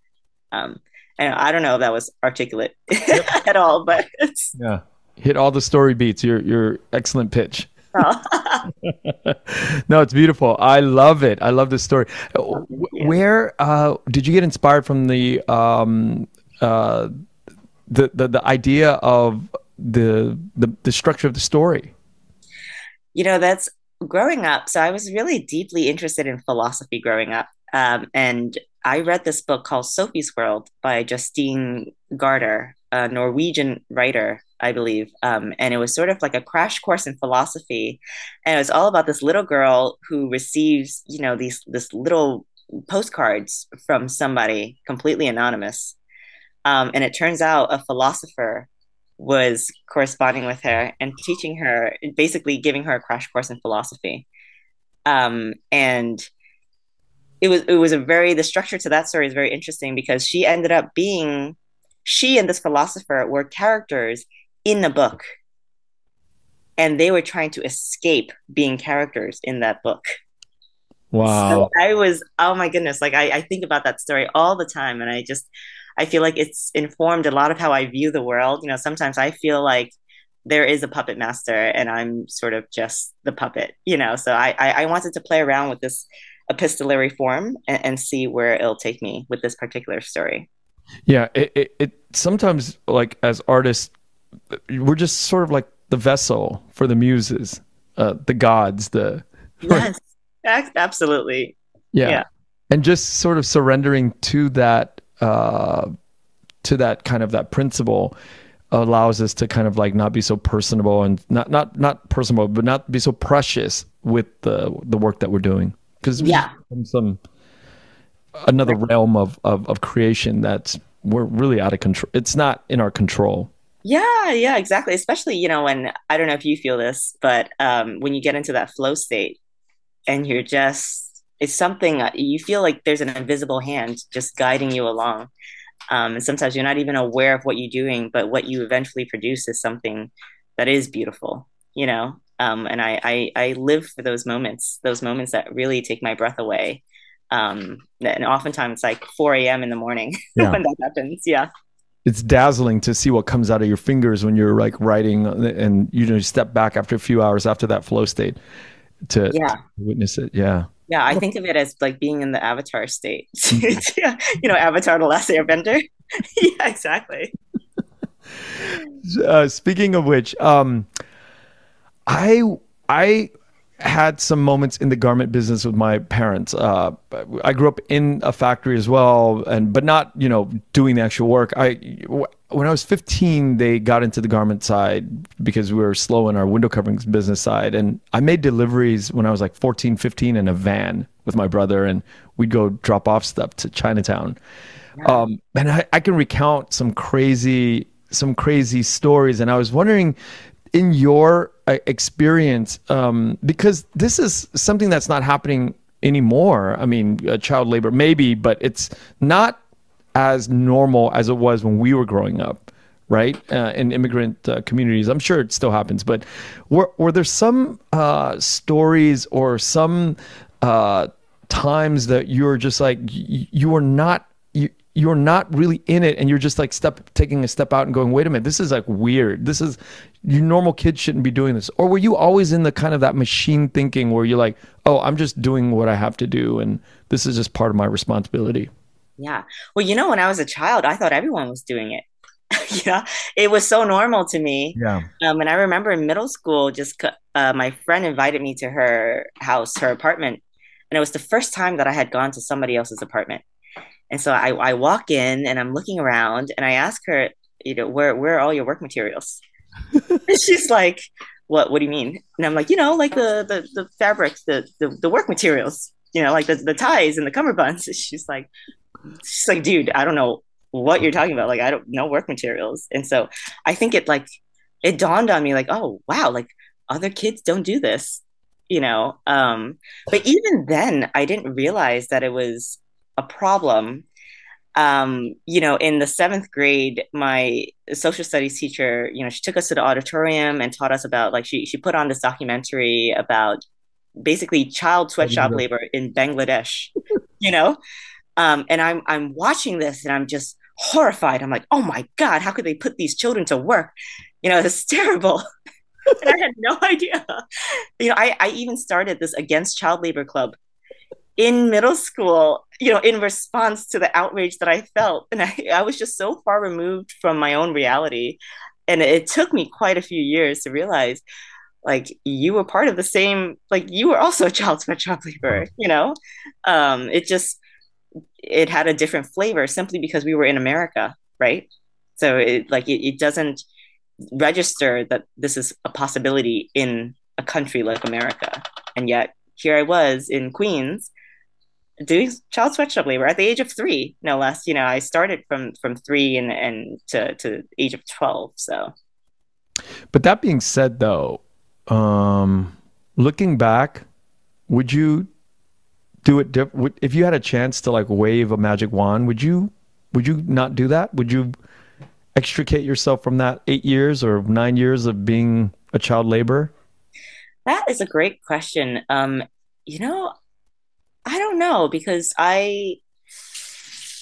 Um, and I don't know if that was articulate yep. at all, but it's yeah, hit all the story beats. Your your excellent pitch. No, it's beautiful. I love it. I love this story. Where uh, did you get inspired from the um, uh, the, the the idea of the, the the structure of the story? You know, that's growing up. So I was really deeply interested in philosophy growing up, um, and I read this book called Sophie's World by Jostein Gaarder, a Norwegian writer, I believe. Um, and it was sort of like a crash course in philosophy. And it was all about this little girl who receives, you know, these this little postcards from somebody completely anonymous. Um, and it turns out a philosopher was corresponding with her and teaching her, basically giving her a crash course in philosophy. Um, and it was it was a very the structure to that story is very interesting because she ended up being she and this philosopher were characters in the book and they were trying to escape being characters in that book wow so i was oh my goodness like I, I think about that story all the time and i just I feel like it's informed a lot of how I view the world. You know, sometimes I feel like there is a puppet master and I'm sort of just the puppet, you know. So I, I, I wanted to play around with this epistolary form and, and, see where it'll take me with this particular story. Yeah, it, it, it sometimes like as artists, we're just sort of like the vessel for the muses, uh, the gods, the yes, absolutely. Yeah. yeah, and just sort of surrendering to that uh, to that kind of that principle allows us to kind of like not be so personable and not not not personable but not be so precious with the the work that we're doing. Because yeah. some another realm of, of of creation that's we're really out of control it's not in our control yeah yeah exactly especially you know when i don't know if you feel this but um when you get into that flow state and you're just it's something uh, you feel like there's an invisible hand just guiding you along. Um, and sometimes you're not even aware of what you're doing, but what you eventually produce is something that is beautiful, you know? Um, and I, I, I live for those moments, those moments that really take my breath away. Um, and oftentimes it's like 4 a.m. in the morning yeah. when that happens. Yeah it's dazzling to see what comes out of your fingers when you're like writing and you know you step back after a few hours after that flow state to, yeah. to witness it yeah yeah, I think of it as like being in the avatar state. you know, Avatar: The Last Airbender. yeah, exactly. Uh, speaking of which, um, I I had some moments in the garment business with my parents. Uh, I grew up in a factory as well, and but not you know doing the actual work. I when I was 15, they got into the garment side because we were slow in our window coverings business side, and I made deliveries when I was like 14, 15 in a van with my brother, and we'd go drop off stuff to Chinatown. Um, and I, I can recount some crazy some crazy stories, and I was wondering in your uh, experience um, because this is something that's not happening anymore. I mean uh, child labor maybe but it's not as normal as it was when we were growing up right uh, in immigrant uh, communities. I'm sure it still happens but were, were there some uh, stories or some uh, times that you were just like you were not you're not really in it and you're just like step taking a step out and going wait a minute this is like weird. This is your normal kids shouldn't be doing this. Or were you always in the kind of that machine thinking where you're like oh i'm just doing what i have to do and this is just part of my responsibility yeah. Well you know when i was a child i thought everyone was doing it. Yeah. It was so normal to me. Yeah. Um, and i remember in middle school just uh, my friend invited me to her house her apartment and it was the first time that i had gone to somebody else's apartment and so I, I walk in and I'm looking around and I ask her, you know, where where are all your work materials? she's like, what, what do you mean? And I'm like, you know, like the, the, the fabrics, the, the, the work materials, you know, like the, the ties and the cummerbunds. She's like, she's like, dude, I don't know what you're talking about. Like, I don't know work materials. And so I think it like, it dawned on me like, oh, wow, like other kids don't do this, you know? Um, but even then I didn't realize that it was a problem um, you know, in the seventh grade, my social studies teacher, you know, she took us to the auditorium and taught us about like she she put on this documentary about basically child sweatshop labor in Bangladesh, you know, um, and I'm I'm watching this and I'm just horrified. I'm like, oh my god, how could they put these children to work? You know, it's terrible. and I had no idea. You know, I, I even started this against child labor club in middle school, you know, in response to the outrage that I felt. And I, I was just so far removed from my own reality. And it took me quite a few years to realize like you were part of the same like you were also a child sweatshop labor you know um it just it had a different flavor simply because we were in america right so it like it, it doesn't register that this is a possibility in a country like america and yet here i was in queens doing child sweatshop labor at the age of three, no less. You know, I started from from three and and to to age of twelve. So, but that being said, though, um, looking back, would you do it diff- if you had a chance to like wave a magic wand? Would you would you not do that? Would you extricate yourself from that eight years or nine years of being a child laborer? That is a great question. Um, you know, I don't know because I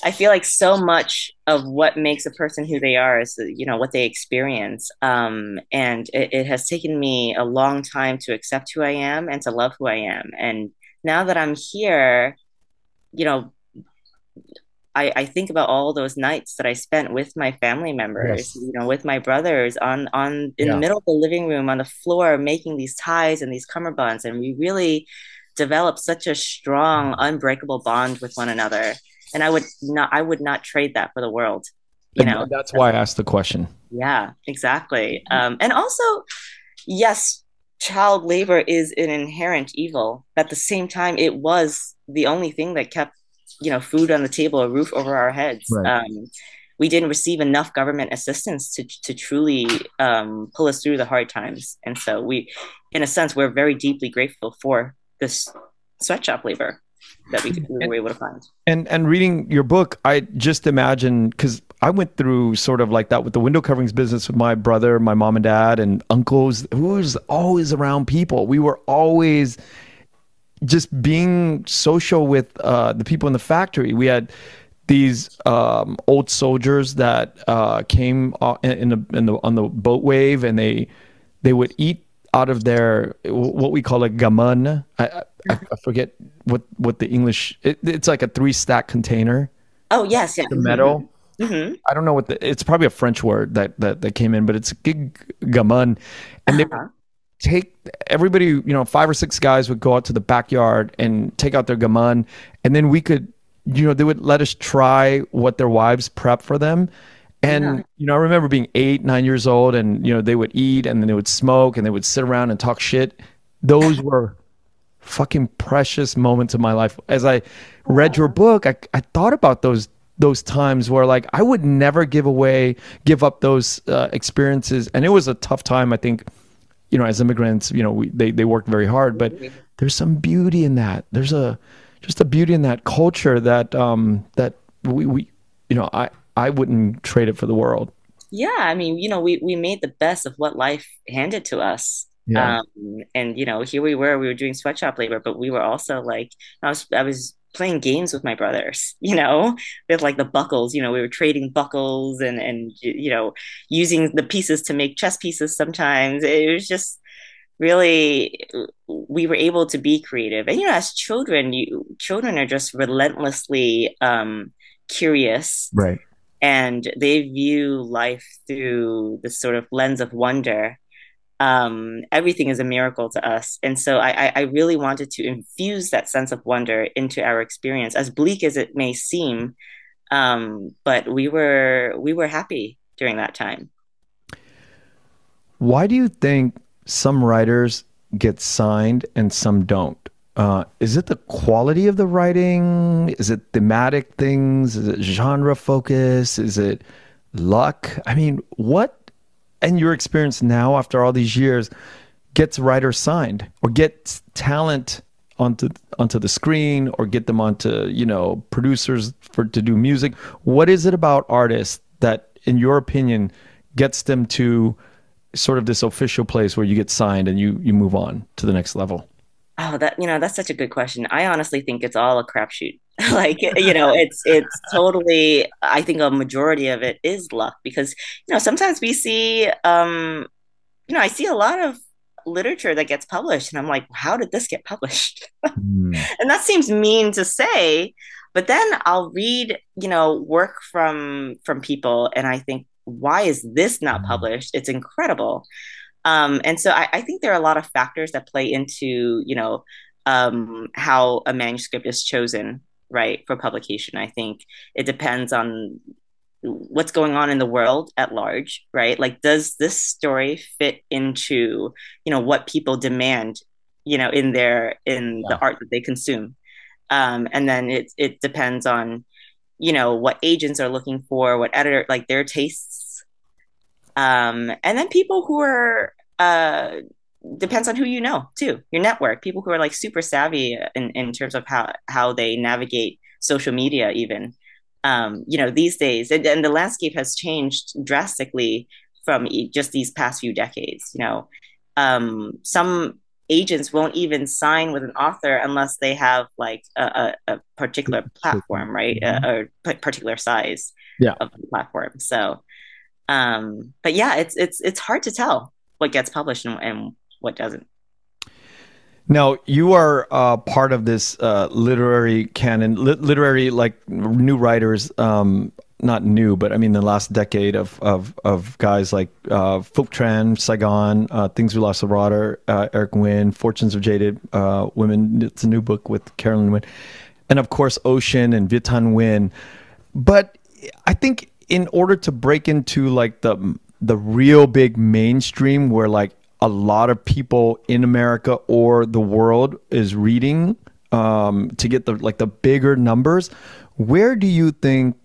I feel like so much of what makes a person who they are is you know what they experience, um, and it, it, has taken me a long time to accept who I am and to love who I am. And now that I'm here, you know, I, I think about all those nights that I spent with my family members, yes. you know, with my brothers on on in yeah. the middle of the living room on the floor making these ties and these cummerbunds, and we really developed such a strong, unbreakable bond with one another. And I would not, I would not trade that for the world. You and know, that's why I asked the question. Yeah, exactly. Um, and also, yes, child labor is an inherent evil. At the same time, it was the only thing that kept, you know, food on the table, a roof over our heads. Right. Um, we didn't receive enough government assistance to to truly um, pull us through the hard times, and so we, in a sense, we're very deeply grateful for this sweatshop labor that we, we were able to find. And and reading your book, I just imagine because I went through sort of like that with the window coverings business with my brother, my mom and dad, and uncles who was always around people. We were always just being social with uh, the people in the factory. We had these um, old soldiers that uh, came uh, in the, in the on the boat wave, and they they would eat out of their what we call a gaman. I, I, I forget what what the English. It, it's like a three stack container. Oh yes, yeah. The metal. Mm-hmm. I don't know what the. It's probably a French word that that, that came in, but it's gig gaman, and uh-huh. they take everybody. You know, five or six guys would go out to the backyard and take out their gaman, and then we could. You know, they would let us try what their wives prep for them and yeah. you know, I remember being eight, nine years old, and you know, they would eat and then they would smoke and they would sit around and talk shit. Those were fucking precious moments of my life. As I read your book, I, I thought about those those times where like I would never give away, give up those uh, experiences, and it was a tough time. I think, you know, as immigrants, you know, we, they they worked very hard, but there's some beauty in that. There's a just a beauty in that culture that um that we we you know I I wouldn't trade it for the world. Yeah, I mean, you know, we we made the best of what life handed to us. Yeah. Um, and you know, here we were, we were doing sweatshop labor, but we were also like, I was, I was playing games with my brothers, you know, with like the buckles, you know, we were trading buckles and, and, you know, using the pieces to make chess pieces sometimes. It was just really, we were able to be creative. And, you know, as children, you, children are just relentlessly, um, curious. Right and they view life through this sort of lens of wonder. Um, everything is a miracle to us, and so I, I really wanted to infuse that sense of wonder into our experience, as bleak as it may seem. Um, but we were we were happy during that time. why do you think some writers get signed and some don't? Uh, is it the quality of the writing? Is it thematic things? Is it genre focus? Is it luck? I mean, what, and your experience now after all these years, gets writers signed or gets talent onto onto the screen or get them onto you know producers for to do music? What is it about artists that, in your opinion, gets them to sort of this official place where you get signed and you you move on to the next level? Oh, that you know, that's such a good question. I honestly think it's all a crapshoot. like you know, it's it's totally. I think a majority of it is luck because you know sometimes we see, um, you know, I see a lot of literature that gets published, and I'm like, how did this get published? mm. And that seems mean to say, but then I'll read, you know, work from from people, and I think, why is this not hmm. published? It's incredible. Um, and so I, I, think there are a lot of factors that play into, you know, um, how a manuscript is chosen, right, for publication. I think it depends on what's going on in the world at large, right? Like, does this story fit into, you know, what people demand, you know, in their in yeah. the art that they consume? Um, and then it it depends on, you know, what agents are looking for, what editor like their tastes um, and then people who are uh, depends on who you know too, your network. People who are like super savvy in, in terms of how how they navigate social media, even. Um, you know, these days, and, and the landscape has changed drastically from just these past few decades. You know, um, some agents won't even sign with an author unless they have like a, a, a particular platform, right? Mm-hmm. A, a, particular size yeah. of the platform. So um, but yeah, it's it's it's hard to tell what gets published and, and what doesn't. Now you are uh, part of this uh, literary canon, li- literary like new writers. Um, not new, but I mean the last decade of of, of guys like uh, Tran, Saigon, uh, Things We Lost the Water, uh, Eric Nguyen, Fortunes of Jaded uh, Women. It's a new book with Carolyn Huynh, and of course Ocean and Viet Thanh Nguyen. But I think in order to break into like the the real big mainstream where like a lot of people in America or the world is reading um, to get the like the bigger numbers, where do you think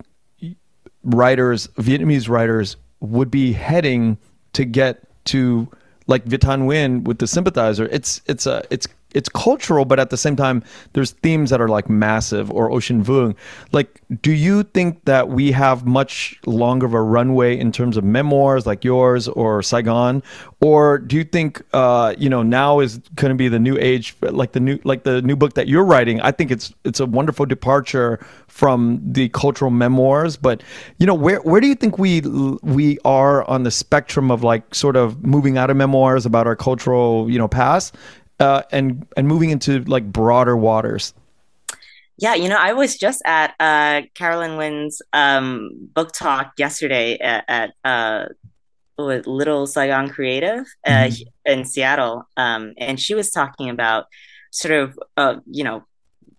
writers, Vietnamese writers, would be heading to get to like Viet Thanh Nguyen with the sympathizer? It's it's a it's it's cultural, but at the same time, there's themes that are like massive or Ocean Vuong. Like, do you think that we have much longer of a runway in terms of memoirs like yours or Saigon, or do you think uh, you know now is going to be the new age, like the new like the new book that you're writing? I think it's it's a wonderful departure from the cultural memoirs, but you know where where do you think we we are on the spectrum of like sort of moving out of memoirs about our cultural you know past uh, and and moving into like broader waters? Yeah, you know, I was just at uh, Carolyn Huynh's um, book talk yesterday at, at uh, Little Saigon Creative uh, mm-hmm. in Seattle, um, and she was talking about sort of, uh, you know,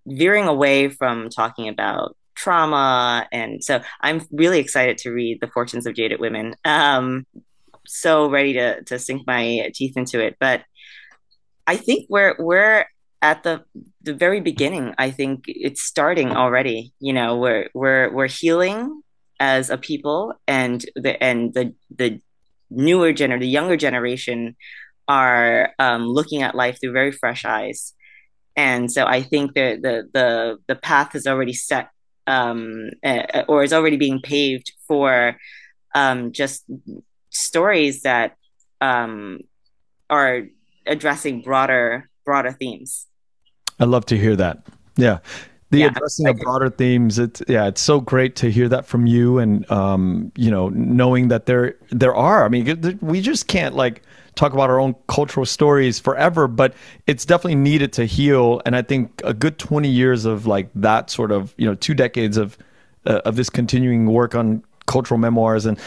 veering away from talking about trauma, and so I'm really excited to read The Fortunes of Jaded Women. Um, so ready to to sink my teeth into it, but I think we're we're at the the very beginning. I think it's starting already. You know, we're we're we're healing as a people, and the and the the newer gener the younger generation are um, looking at life through very fresh eyes. And so I think the the the the path is already set, um, uh, or is already being paved for um, just stories that um, are addressing broader broader themes. I love to hear that. Yeah. The yeah, addressing of broader themes, it's yeah, it's so great to hear that from you, and um, you know, knowing that there there are. I mean, we just can't like talk about our own cultural stories forever, but it's definitely needed to heal. And I think a good twenty years of like that sort of you know two decades of uh, of this continuing work on cultural memoirs and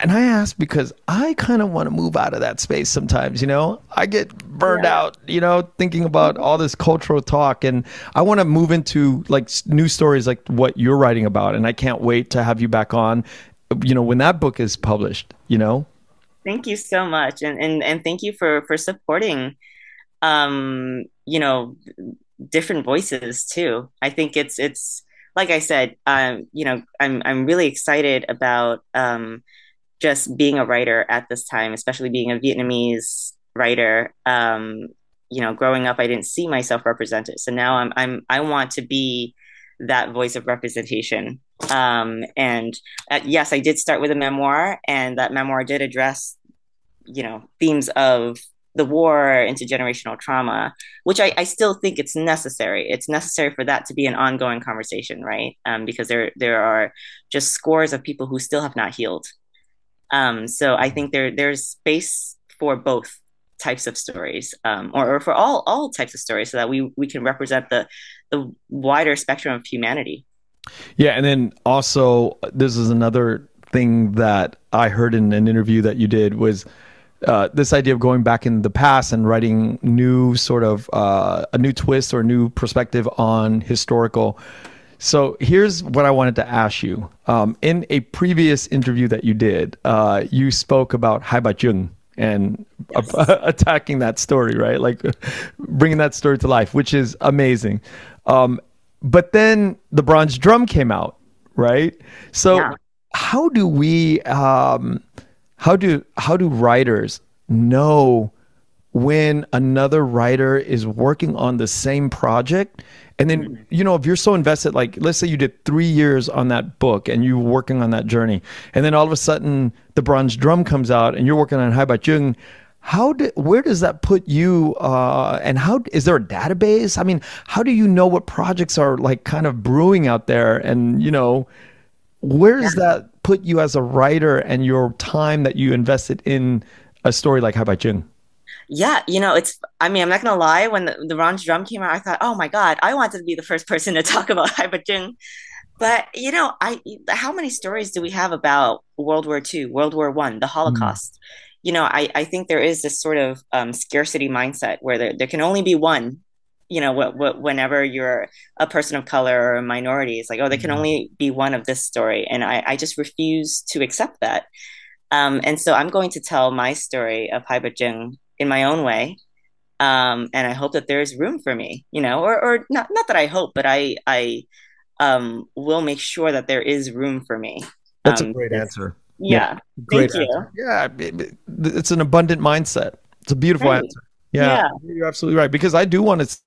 and I ask because I kind of want to move out of that space sometimes, you know. I get burned yeah. out, you know, thinking about all this cultural talk and I want to move into like new stories like what you're writing about and I can't wait to have you back on you know when that book is published, you know. Thank you so much, and and and thank you for for supporting, um, you know, different voices too. I think it's it's like I said, um, you know, I'm I'm really excited about um, just being a writer at this time, especially being a Vietnamese writer. Um, you know, growing up, I didn't see myself represented, so now I'm I'm I want to be that voice of representation. Um, and uh, yes, I did start with a memoir, and that memoir did address, you know, themes of the war, intergenerational trauma, which I, I still think it's necessary. It's necessary for that to be an ongoing conversation, right? Um, because there there are just scores of people who still have not healed. Um, so I think there there's space for both types of stories, um, or, or for all all types of stories, so that we we can represent the the wider spectrum of humanity. Yeah, and then also this is another thing that I heard in an interview that you did was uh, this idea of going back in the past and writing new sort of uh, a new twist or new perspective on historical. So here's what I wanted to ask you. Um, in a previous interview that you did, uh, you spoke about Hai Ba Trung and yes. attacking that story, right? Like bringing that story to life, which is amazing. Um, but then the bronze drum came out, right? So yeah. how do we um, how do how do writers know when another writer is working on the same project? And then you know if you're so invested like let's say you did three years on that book and you're working on that journey and then all of a sudden the bronze drum comes out and you're working on hai ba trung how do where does that put you uh, and how is there a database? I mean how do you know what projects are like kind of brewing out there? And you know where's that put you as a writer and your time that you invested in a story like Hai Ba Trung yeah, you know, it's, I mean, I'm not going to lie. When the, the bronze drum came out, I thought, oh my God, I wanted to be the first person to talk about Hai Ba Trung. But, you know, I, how many stories do we have about World War II, World War One, the Holocaust? Mm you know, I, I think there is this sort of um, scarcity mindset where there, there can only be one, you know, what, what, whenever you're a person of color or a minority, it's like, oh, there can mm-hmm. only be one of this story. And I, I just refuse to accept that. Um, and so I'm going to tell my story of Hai Ba in my own way. Um, and I hope that there's room for me, you know, or, or not, not that I hope, but I, I um, will make sure that there is room for me. That's a um, great answer. Yeah. Great Thank answer. you. Yeah. It, it's an abundant mindset. It's a beautiful right. answer. Yeah, yeah, You're absolutely right. Because I do want to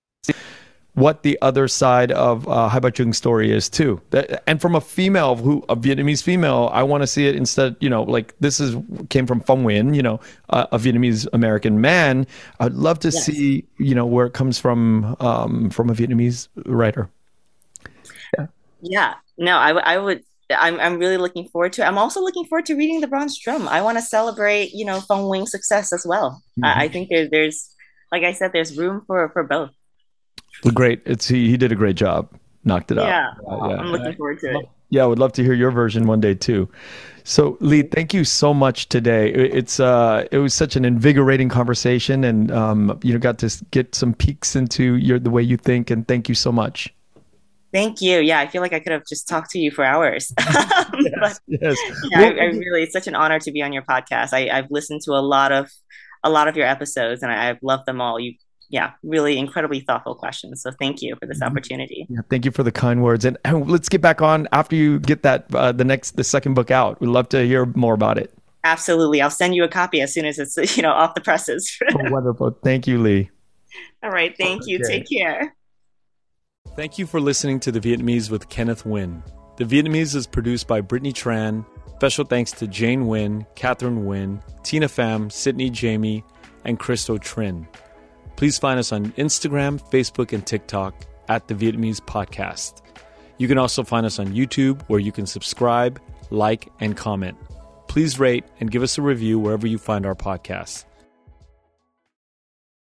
what the other side of uh, Hai Ba Trung story is too. That, and from a female who a Vietnamese female, I want to see it instead. You know, like this is came from Phong Nguyen, you know, uh, a Vietnamese American man. I'd love to yes. see you know where it comes from um, from a Vietnamese writer. Yeah. Yeah. No, I, I would I'm I'm really looking forward to. It. I'm also looking forward to reading the Bronze Drum. I want to celebrate, you know, Phong Nguyen's success as well. Mm-hmm. I, I, think there's there's like I said, there's room for for both. Great. It's he he did a great job. Knocked it yeah. out. Uh, yeah, I'm looking forward to it. Yeah, I would love to hear your version one day too. So Ly, thank you so much today. It's uh, it was such an invigorating conversation, and um, you know, got to get some peeks into your the way you think. And thank you so much. Thank you. Yeah, I feel like I could have just talked to you for hours. yes, but, yes. Yeah, I, I, really, it's such an honor to be on your podcast. I, have listened to a lot of, a lot of your episodes, and I, have loved them all. You, yeah, really incredibly thoughtful questions. So thank you for this mm-hmm. opportunity. Yeah, thank you for the kind words, and, and let's get back on after you get that uh, the next the second book out. We'd love to hear more about it. Absolutely, I'll send you a copy as soon as it's you know off the presses. oh, wonderful. Thank you, Ly. All right. Thank you. Okay. Take care. Thank you for listening to The Vietnamese with Kenneth Nguyen. The Vietnamese is produced by Brittany Tran. Special thanks to Jane Nguyen, Catherine Nguyen, Tina Pham, Sydney Jamie, and Christo Trin. Please find us on Instagram, Facebook, and TikTok at The Vietnamese Podcast. You can also find us on YouTube where you can subscribe, like, and comment. Please rate and give us a review wherever you find our podcasts.